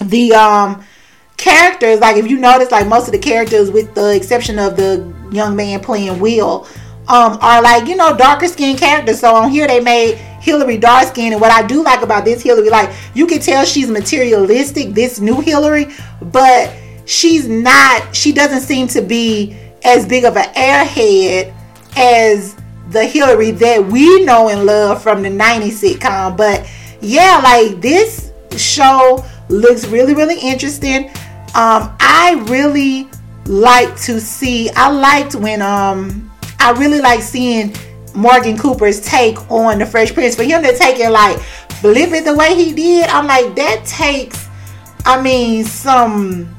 [SPEAKER 1] the um characters, like if you notice, like most of the characters, with the exception of the young man playing Will, um, are like you know darker skinned characters. So on here they made Hillary dark skinned, and what I do like about this Hillary, like you can tell she's materialistic. This new Hillary, but she's not. She doesn't seem to be as big of an airhead as the Hillary that we know and love from the 90s sitcom. But yeah, like this show looks really, really interesting. Um, I really like to see. I liked when um, I really like seeing Morgan Cooper's take on the Fresh Prince. For him to take it like flip it the way he did, I'm like that takes. I mean, some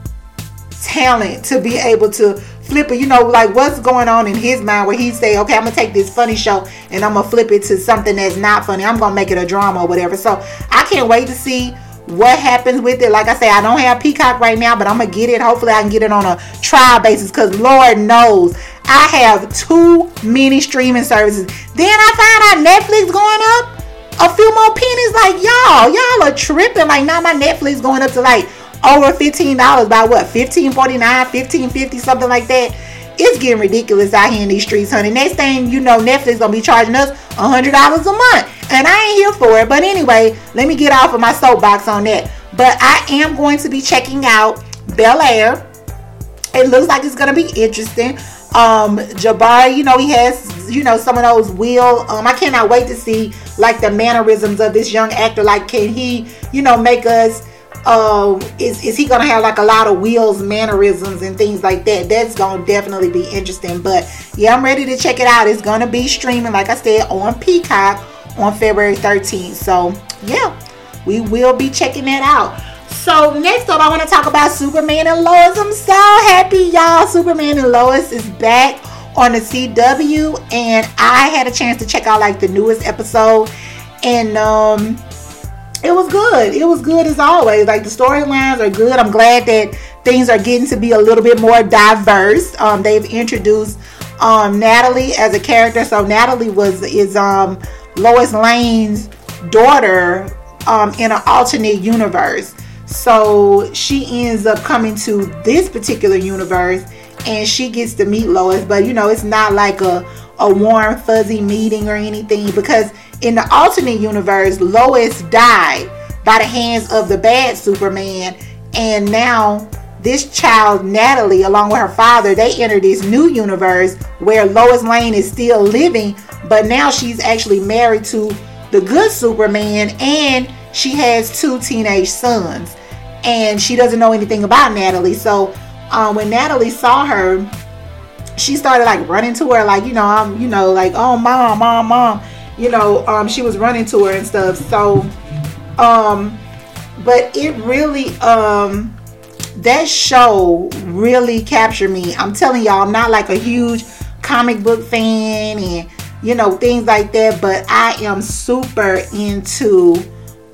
[SPEAKER 1] talent to be able to flip it, you know, like what's going on in his mind where he say, okay, I'm gonna take this funny show and I'm gonna flip it to something that's not funny. I'm gonna make it a drama or whatever. So I can't wait to see what happens with it. Like I say, I don't have Peacock right now, but I'm gonna get it. Hopefully, I can get it on a trial basis because Lord knows I have too many streaming services. Then I find out Netflix going up a few more pennies. Like y'all, y'all are tripping. Like now my Netflix going up to like over fifteen dollars by what? Fifteen forty nine, fifteen fifty, something like that. It's getting ridiculous out here in these streets, honey. Next thing you know, Netflix gonna be charging us a hundred dollars a month, and I ain't here for it. But anyway, let me get off of my soapbox on that. But I am going to be checking out Bel Air. It looks like it's gonna be interesting. Um, Jabari, you know, he has, you know, some of those will. Um, I cannot wait to see like the mannerisms of this young actor. Like, can he, you know, make us uh, is, is he gonna have like a lot of wheels mannerisms and things like that? That's gonna definitely be interesting but yeah i'm ready to check it out. It's gonna be streaming like i said on peacock on february 13th so yeah we will be checking that out. So next up i want to talk about superman and lois. I'm so happy y'all. Superman and lois is back on the cw and i had a chance to check out like the newest episode and um it was good. It was good as always. Like the storylines are good. I'm glad that things are getting to be a little bit more diverse. Um, they've introduced um, Natalie as a character. So Natalie was is um, Lois Lane's daughter um, in an alternate universe. So she ends up coming to this particular universe and she gets to meet Lois. But you know, it's not like a a warm fuzzy meeting or anything because in the alternate universe, Lois died by the hands of the bad Superman, and now this child, Natalie, along with her father, they enter this new universe where Lois Lane is still living, but now she's actually married to the good Superman, and she has two teenage sons, and she doesn't know anything about Natalie. So um, when Natalie saw her, she started like running to her, like you know, I'm, you know, like oh mom, mom, mom you know, um, she was running to her and stuff. So, um, but it really, um, that show really captured me. I'm telling y'all, I'm not like a huge comic book fan and you know things like that, but I am super into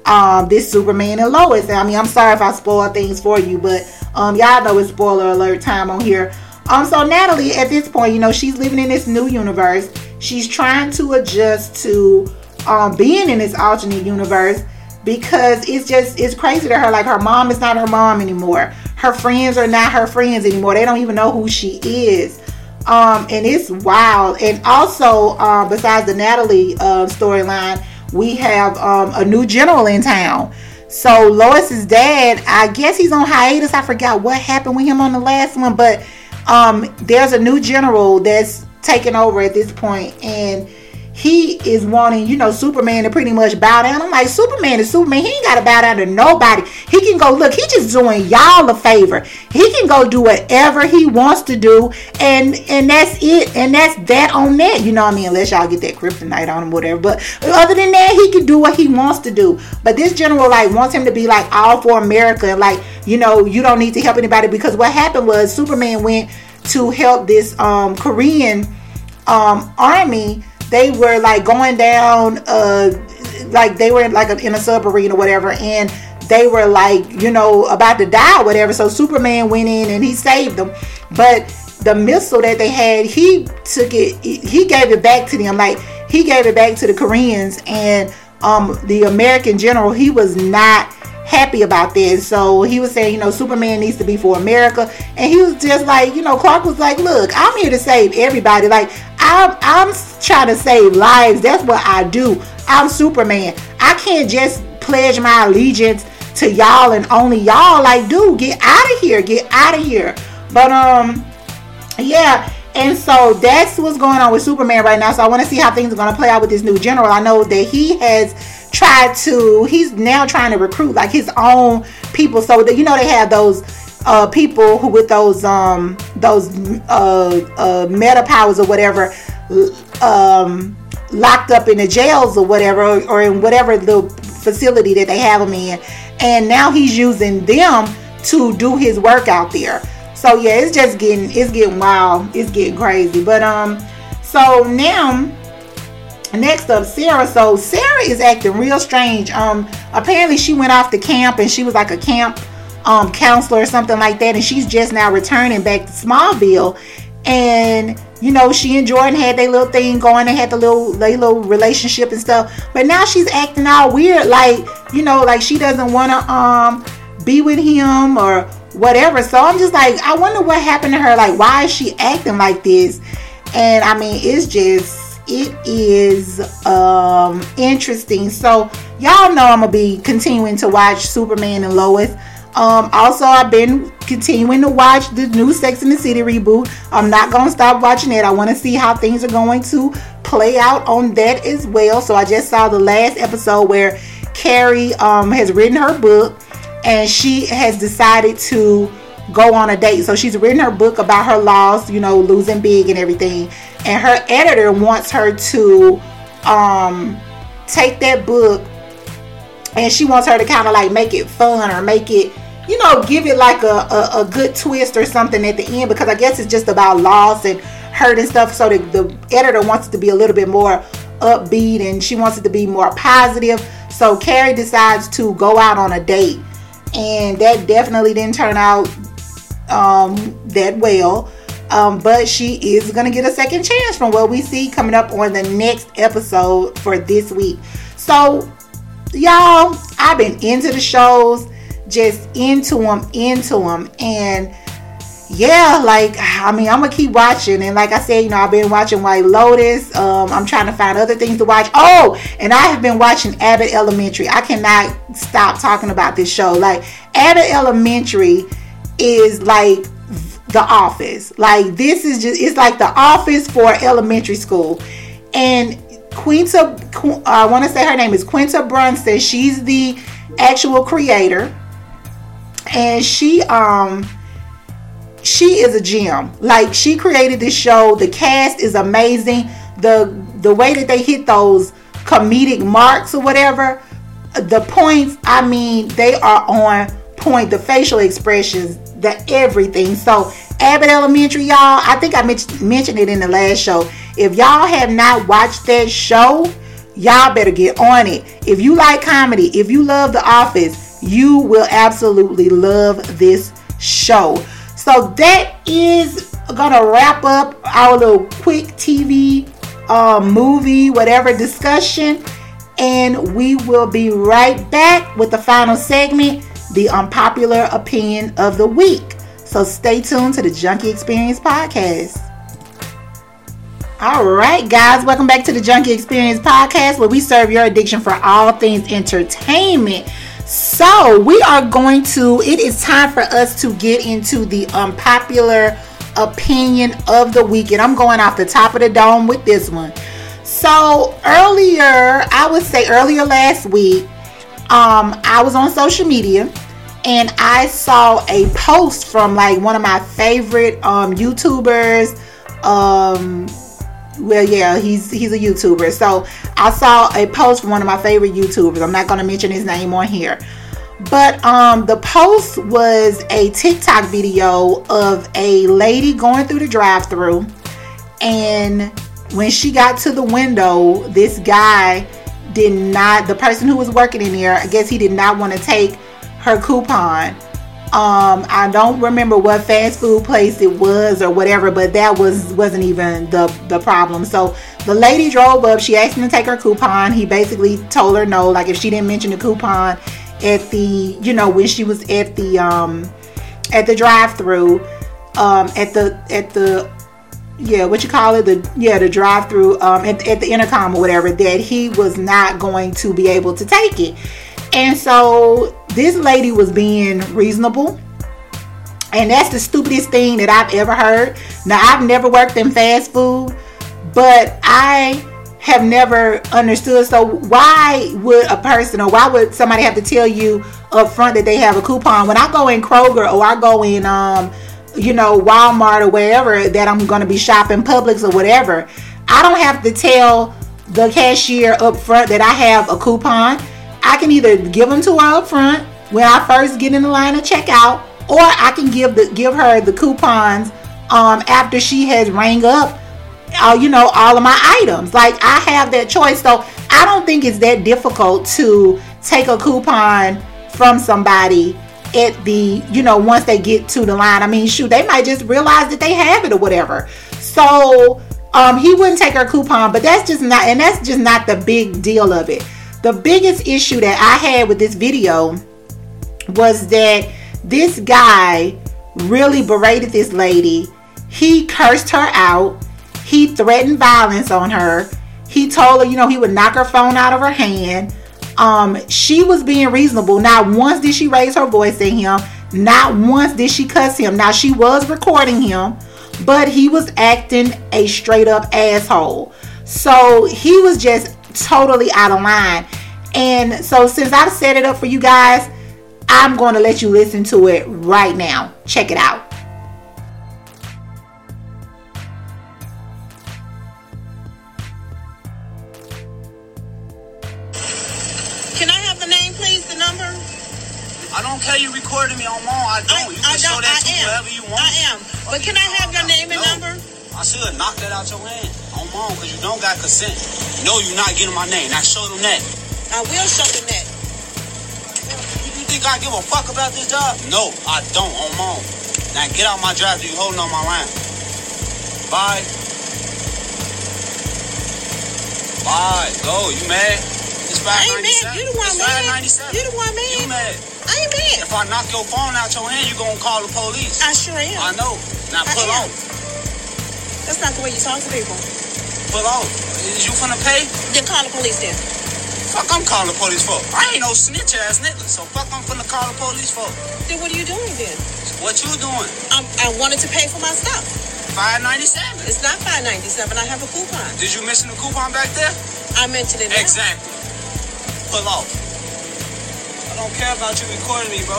[SPEAKER 1] um this Superman and Lois. I mean, I'm sorry if I spoil things for you, but um y'all know it's spoiler alert time on here. Um, so Natalie at this point, you know, she's living in this new universe she's trying to adjust to um, being in this alternate universe because it's just it's crazy to her like her mom is not her mom anymore. Her friends are not her friends anymore. They don't even know who she is. Um, and it's wild. And also uh, besides the natalie uh, storyline we have um, a new general in town. So lois's dad i guess he's on hiatus. I forgot what happened with him on the last one but um, there's a new general that's taking over at this point and he is wanting, you know, Superman to pretty much bow down. I'm like, Superman is Superman. He ain't got to bow down to nobody. He can go, look, he just doing y'all a favor. He can go do whatever he wants to do. And and that's it. And that's that on that. You know what I mean? Unless y'all get that kryptonite on him, whatever. But other than that, he can do what he wants to do. But this general, like, wants him to be like all for America. Like, you know, you don't need to help anybody. Because what happened was Superman went to help this um Korean um army. They were like going down uh like they were like in a submarine or whatever and they were like you know about to die or whatever. So superman went in and he saved them. But the missile that they had he took it he gave it back to them. Like he gave it back to the koreans. And um the american general he was not happy about this. So he was saying, you know, Superman needs to be for America. And he was just like, you know, Clark was like, look, I'm here to save everybody. Like, I'm I'm trying to save lives. That's what I do. I'm Superman. I can't just pledge my allegiance to y'all and only y'all. Like, dude, get out of here. Get out of here. But um, yeah. And so that's what's going on with Superman right now. So I want to see how things are going to play out with this new general. I know that he has tried to he's now trying to recruit like his own people so that you know they have those uh, people who with those um those uh, uh meta powers or whatever um locked up in the jails or whatever or in whatever the facility that they have them in and now he's using them to do his work out there So yeah, it's just getting it's getting wild. It's getting crazy. But um, so now next up sarah. So sarah is acting real strange. Um apparently she went off to camp and she was like a camp um counselor or something like that. And she's just now returning back to smallville. And you know she and Jordan had their little thing going. And had the little their little relationship and stuff. But now she's acting all weird. Like you know like she doesn't want to um be with him or whatever. So i'm just like i wonder what happened to her. Like why is she acting like this? And i mean it's just it is um interesting. So y'all know i'm gonna be continuing to watch superman and lois. Um also i've been continuing to watch the new sex in the city reboot. I'm not gonna stop watching it. I want to see how things are going to play out on that as well. So i just saw the last episode where carrie um has written her book and she has decided to go on a date. So she's written her book about her loss you know losing big and everything. And her editor wants her to um, take that book and she wants her to kind of like make it fun or make it you know give it like a, a, a, good twist or something at the end. Because i guess it's just about loss and hurt and stuff. So the, the editor wants it to be a little bit more upbeat and she wants it to be more positive. So carrie decides to go out on a date. And that definitely didn't turn out um, that well um, but she is going to get a second chance from what we see coming up on the next episode for this week. So, y'all, I've been into the shows, just into them, into them. And yeah, like, I mean, I'm going to keep watching. And like I said, you know, I've been watching White Lotus. Um, I'm trying to find other things to watch. Oh, and I have been watching Abbott Elementary. I cannot stop talking about this show. Like, Abbott Elementary is like the Office. Like this is just it's like The Office for elementary school. And Quinta, I want to say her name is Quinta Brunson. She's the actual creator, and she um she is a gem. Like she created this show. The cast is amazing. The the way that they hit those comedic marks or whatever, the points. I mean, they are on point. The facial expressions, the everything. So Abbott Elementary, y'all. I think I mentioned it in the last show. If y'all have not watched that show, y'all better get on it. If you like comedy, if you love The Office, you will absolutely love this show. So that is gonna wrap up our little quick TV um, movie, whatever discussion. And we will be right back with the final segment the unpopular opinion of the week. So stay tuned to the Junkie Experience podcast. All right, guys, welcome back to the Junkie Experience podcast where we serve your addiction for all things entertainment. So, we are going to, it is time for us to get into the unpopular opinion of the week. And I'm going off the top of the dome with this one. So, earlier, I would say earlier last week, um, I was on social media and I saw a post from like one of my favorite um, YouTubers. Um, well, yeah, he's he's a YouTuber. So I saw a post from one of my favorite YouTubers. I'm not gonna mention his name on here, but um, the post was a TikTok video of a lady going through the drive-through, and when she got to the window, this guy did not. The person who was working in there, I guess he did not want to take her coupon. Um, I don't remember what fast food place it was or whatever, but that was wasn't even the the problem. So the lady drove up. She asked him to take her coupon. He basically told her no, like if she didn't mention the coupon at the you know when she was at the um at the drive-through um at the at the yeah what you call it the yeah the drive-through um at, at the intercom or whatever that he was not going to be able to take it and so this lady was being reasonable. And that's the stupidest thing that I've ever heard. Now, I've never worked in fast food, but I have never understood. So, why would a person or why would somebody have to tell you up front that they have a coupon? When I go in Kroger or I go in, um, you know, Walmart or wherever that I'm going to be shopping, Publix or whatever, I don't have to tell the cashier up front that I have a coupon. I can either give them to her up front when I first get in the line to checkout, or I can give the give her the coupons um, after she has rang up, uh, you know, all of my items. Like I have that choice, so I don't think it's that difficult to take a coupon from somebody at the you know once they get to the line. I mean, shoot, they might just realize that they have it or whatever. So um, he wouldn't take her coupon, but that's just not, and that's just not the big deal of it. The biggest issue that I had with this video was that this guy really berated this lady. He cursed her out. He threatened violence on her. He told her, you know, he would knock her phone out of her hand. Um, she was being reasonable. Not once did she raise her voice at him. Not once did she cuss him. Now she was recording him, but he was acting a straight up asshole. So he was just totally out of line. And so since I've set it up for you guys, I'm going to let you listen to it right now. Check it out.
[SPEAKER 2] Don't care you recording me on mom. I don't. you can
[SPEAKER 3] I
[SPEAKER 2] show that
[SPEAKER 3] I
[SPEAKER 2] to
[SPEAKER 3] am.
[SPEAKER 2] whoever you want.
[SPEAKER 3] I am. But can I have your name and
[SPEAKER 2] No.
[SPEAKER 3] number?
[SPEAKER 2] I should knock that out your hand on mom because you don't got consent. No, you're not getting my name. Now show them that.
[SPEAKER 3] I will show them that.
[SPEAKER 2] You think I give a fuck about this job? No, I don't on mom. Now get out my drive. You holding on my line. Bye. Bye. Go. You mad? It's
[SPEAKER 3] I ain't mad.
[SPEAKER 2] 597.
[SPEAKER 3] You the one mad. You the one
[SPEAKER 2] You
[SPEAKER 3] mad. I ain't mad.
[SPEAKER 2] If I knock your phone out your hand, you gonna call the police.
[SPEAKER 3] I sure am.
[SPEAKER 2] I know. Now
[SPEAKER 3] I
[SPEAKER 2] pull
[SPEAKER 3] am.
[SPEAKER 2] off.
[SPEAKER 3] That's not the way you talk to people.
[SPEAKER 2] Pull off. Is you finna pay?
[SPEAKER 3] Then call the police then.
[SPEAKER 2] Fuck, I'm calling the police for. I ain't no snitch ass nigga, so fuck, I'm finna call the police for.
[SPEAKER 3] Then what are you doing then?
[SPEAKER 2] What you doing?
[SPEAKER 3] I'm, I wanted to pay for my stuff.
[SPEAKER 2] Five ninety seven.
[SPEAKER 3] It's not five ninety seven. I have a coupon.
[SPEAKER 2] Did you mention the coupon back there?
[SPEAKER 3] I mentioned it. now.
[SPEAKER 2] Exactly. Pull off. I don't care about you recording me, bro.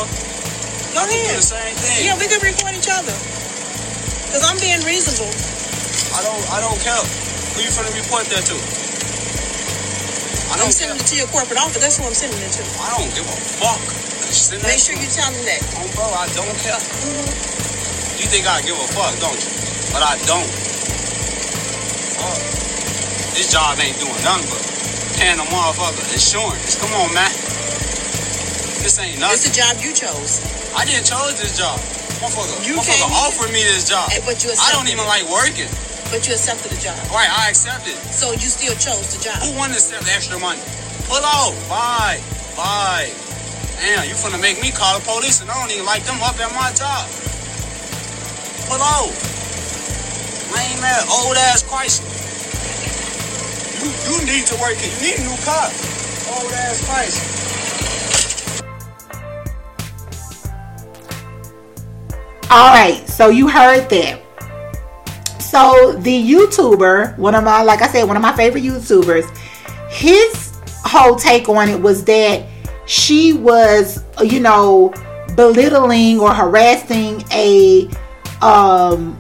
[SPEAKER 3] Go
[SPEAKER 2] I can do
[SPEAKER 3] ahead.
[SPEAKER 2] the same thing.
[SPEAKER 3] Yeah, we can record each other. Cause I'm being reasonable.
[SPEAKER 2] I don't. I don't care. Who you finna report that to? I
[SPEAKER 3] I'm
[SPEAKER 2] don't care.
[SPEAKER 3] sending it to your corporate office. That's who I'm sending it to.
[SPEAKER 2] I don't give a fuck.
[SPEAKER 3] Make sure you tell them that.
[SPEAKER 2] Oh, bro, I don't care. Mm-hmm. You think I give a fuck, don't you? But I don't. Fuck. This job ain't doing nothing but paying a motherfucker insurance. Come on, man. This ain't
[SPEAKER 3] It's
[SPEAKER 2] nothing.
[SPEAKER 3] a job you chose.
[SPEAKER 2] I didn't chose this job. Motherfucker,
[SPEAKER 3] You
[SPEAKER 2] motherfucker offered me this job.
[SPEAKER 3] Hey, but you
[SPEAKER 2] I don't even
[SPEAKER 3] it.
[SPEAKER 2] like working.
[SPEAKER 3] But you accepted the job.
[SPEAKER 2] Right, I accepted.
[SPEAKER 3] So you still chose the job.
[SPEAKER 2] Who wanted to accept extra money? Pull off. Bye. Bye. Damn, you finna make me call the police and I don't even like them up at my job. Pull off. Lame ass, old ass Chrysler. You, you need to work it. You need a new car. Old ass Chrysler.
[SPEAKER 1] All right, so you heard that. So the YouTuber, one of my, like I said, one of my favorite YouTubers, his whole take on it was that she was, you know, belittling or harassing a um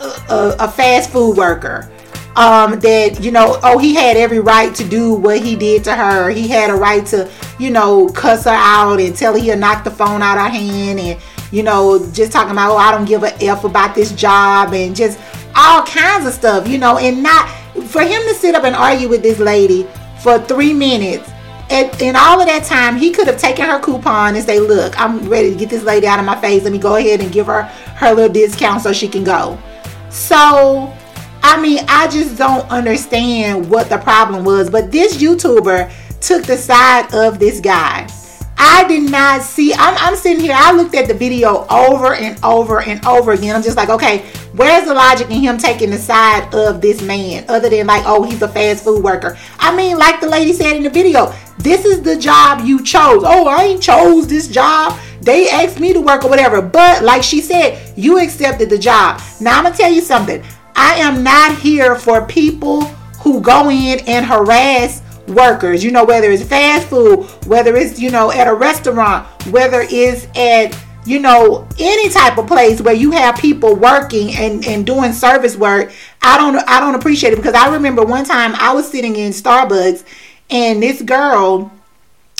[SPEAKER 1] a, a fast food worker. Um, that you know, oh, he had every right to do what he did to her. He had a right to, you know, cuss her out and tell her he'll knock the phone out of her hand, and you know, just talking about, oh, I don't give a f about this job, and just all kinds of stuff, you know, and not for him to sit up and argue with this lady for three minutes. And in all of that time, he could have taken her coupon and say, "Look, I'm ready to get this lady out of my face. Let me go ahead and give her her little discount so she can go." So, I mean, I just don't understand what the problem was. But this YouTuber took the side of this guy. I did not see. I'm, I'm sitting here. I looked at the video over and over and over again. I'm just like, okay, where's the logic in him taking the side of this man, other than like, oh, he's a fast food worker? I mean, like the lady said in the video, this is the job you chose. Oh, I ain't chose this job. They asked me to work or whatever. But like she said, you accepted the job. Now I'm gonna tell you something. I am not here for people who go in and harass workers, you know, whether it's fast food, whether it's, you know, at a restaurant, whether it's at, you know, any type of place where you have people working and, and doing service work. I don't I don't appreciate it because I remember one time I was sitting in Starbucks and this girl,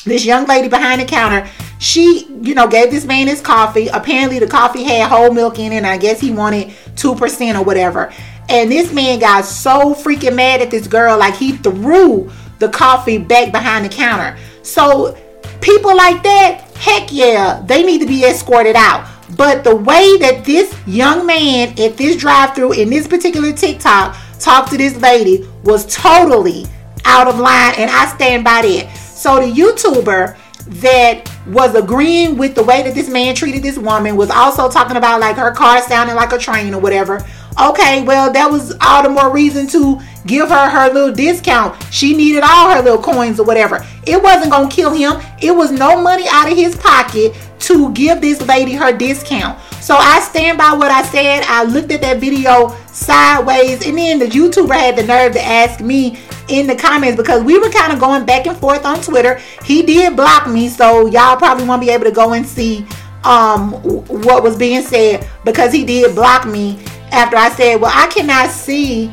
[SPEAKER 1] this young lady behind the counter, She, you know, gave this man his coffee. Apparently, the coffee had whole milk in it. And I guess he wanted 2% or whatever. And this man got so freaking mad at this girl, like he threw the coffee back behind the counter. So, people like that, heck yeah, they need to be escorted out. But the way that this young man at this drive through in this particular TikTok talked to this lady was totally out of line, and I stand by that. So, the YouTuber that was agreeing with the way that this man treated this woman was also talking about like her car sounding like a train or whatever okay well that was all the more reason to give her her little discount. She needed all her little coins or whatever. It wasn't gonna kill him. It was no money out of his pocket to give this lady her discount. So i stand by what i said. I looked at that video sideways and then the youtuber had the nerve to ask me in the comments because we were kind of going back and forth on Twitter. He did block me, so y'all probably won't be able to go and see um what was being said because he did block me after I said, "Well, I cannot see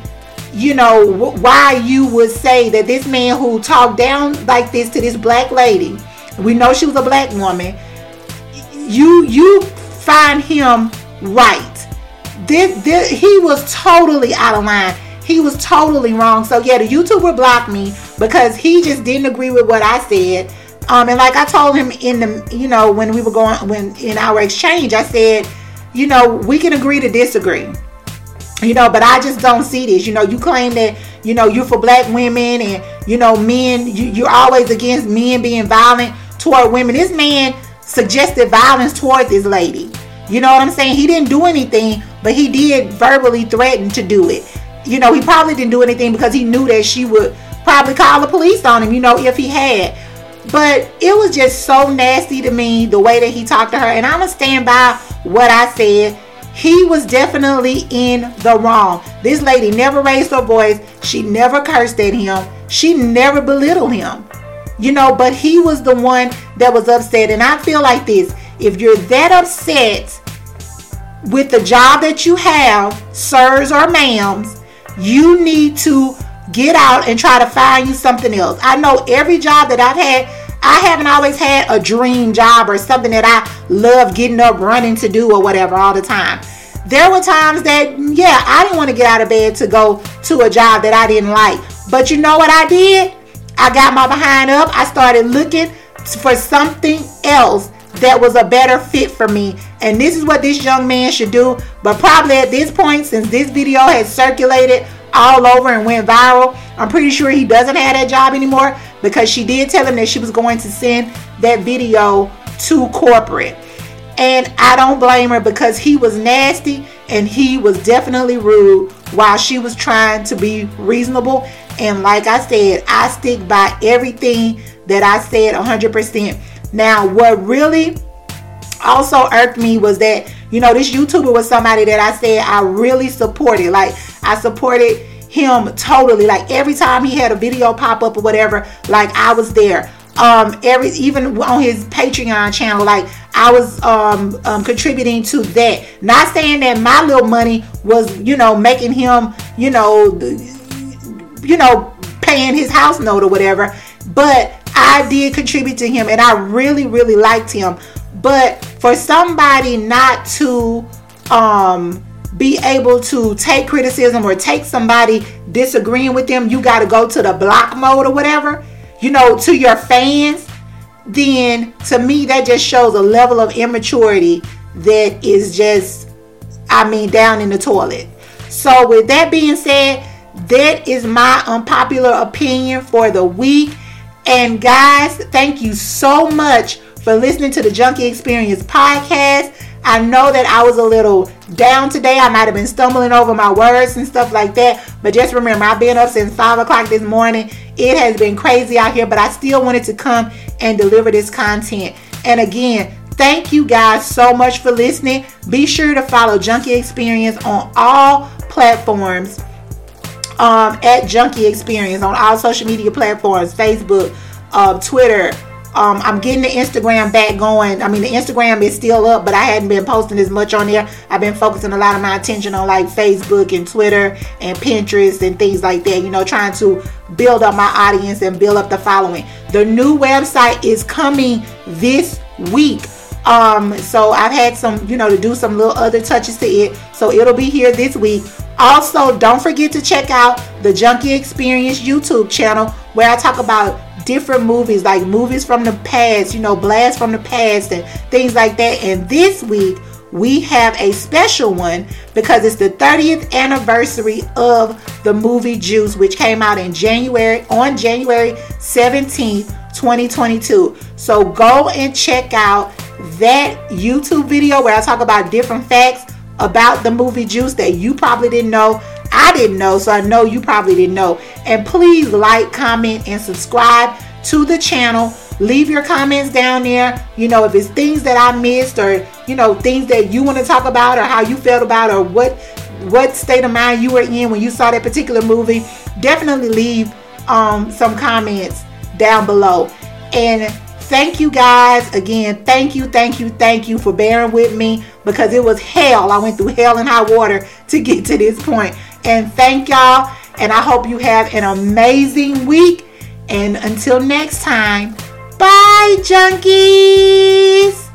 [SPEAKER 1] you know why you would say that this man who talked down like this to this black lady, we know she was a black woman, you you find him right. This, this he was totally out of line he was totally wrong. So yeah, the YouTuber blocked me because he just didn't agree with what I said. Um, and like I told him in the, you know, when we were going, when in our exchange, I said, you know, we can agree to disagree. You know, but I just don't see this. You know, you claim that, you know, you're for black women and, you know, men, you, you're always against men being violent toward women. This man suggested violence toward this lady. You know what I'm saying? He didn't do anything, but he did verbally threaten to do it you know, he probably didn't do anything because he knew that she would probably call the police on him, you know, if he had. But it was just so nasty to me the way that he talked to her. And I'm to stand by what I said. He was definitely in the wrong. This lady never raised her voice. She never cursed at him. She never belittled him. You know, but he was the one that was upset. And I feel like this if you're that upset with the job that you have, sirs or ma'ams, you need to get out and try to find you something else. I know every job that I've had, I haven't always had a dream job or something that I love getting up running to do or whatever all the time. There were times that, yeah, I didn't want to get out of bed to go to a job that I didn't like. But you know what I did? I got my behind up. I started looking for something else that was a better fit for me. And this is what this young man should do. But probably at this point, since this video has circulated all over and went viral, I'm pretty sure he doesn't have that job anymore because she did tell him that she was going to send that video to corporate. And I don't blame her because he was nasty and he was definitely rude while she was trying to be reasonable. And like I said, I stick by everything that I said 100%. Now, what really also irked me was that, you know, this YouTuber was somebody that I said I really supported. Like, I supported him totally. Like, every time he had a video pop up or whatever, like, I was there. Um, every even on his Patreon channel, like I was um, um contributing to that. Not saying that my little money was, you know, making him, you know, you know, paying his house note or whatever, but I did contribute to him and I really, really liked him. But for somebody not to um be able to take criticism or take somebody disagreeing with them, you got to go to the block mode or whatever, you know, to your fans, then to me, that just shows a level of immaturity that is just, I mean, down in the toilet. So, with that being said, that is my unpopular opinion for the week. And guys, thank you so much for listening to the Junkie Experience podcast. I know that I was a little down today. I might have been stumbling over my words and stuff like that. But just remember, I've been up since 5 o'clock this morning. It has been crazy out here, but I still wanted to come and deliver this content. And again, thank you guys so much for listening. Be sure to follow Junkie Experience on all platforms um, at Junkie Experience on all social media platforms Facebook, uh, Twitter. Um, I'm getting the Instagram back going. I mean, the Instagram is still up, but I hadn't been posting as much on there. I've been focusing a lot of my attention on like Facebook and Twitter and Pinterest and things like that, you know, trying to build up my audience and build up the following. The new website is coming this week. Um, so I've had some, you know, to do some little other touches to it. So it'll be here this week. Also, don't forget to check out the Junkie Experience YouTube channel where I talk about different movies, like movies from the past, you know, blasts from the past and things like that. And this week, we have a special one because it's the 30th anniversary of the movie Juice, which came out in January on January 17th, 2022. So go and check out that YouTube video where I talk about different facts about the movie Juice that you probably didn't know. I didn't know, so I know you probably didn't know. And please like, comment, and subscribe to the channel. Leave your comments down there. You know, if it's things that I missed or, you know, things that you want to talk about or how you felt about or what what state of mind you were in when you saw that particular movie, definitely leave um, some comments down below. And thank you guys again. Thank you, thank you, thank you for bearing with me because it was hell. I went through hell and high water to get to this point. And thank y'all. And I hope you have an amazing week. And until next time, bye, junkies.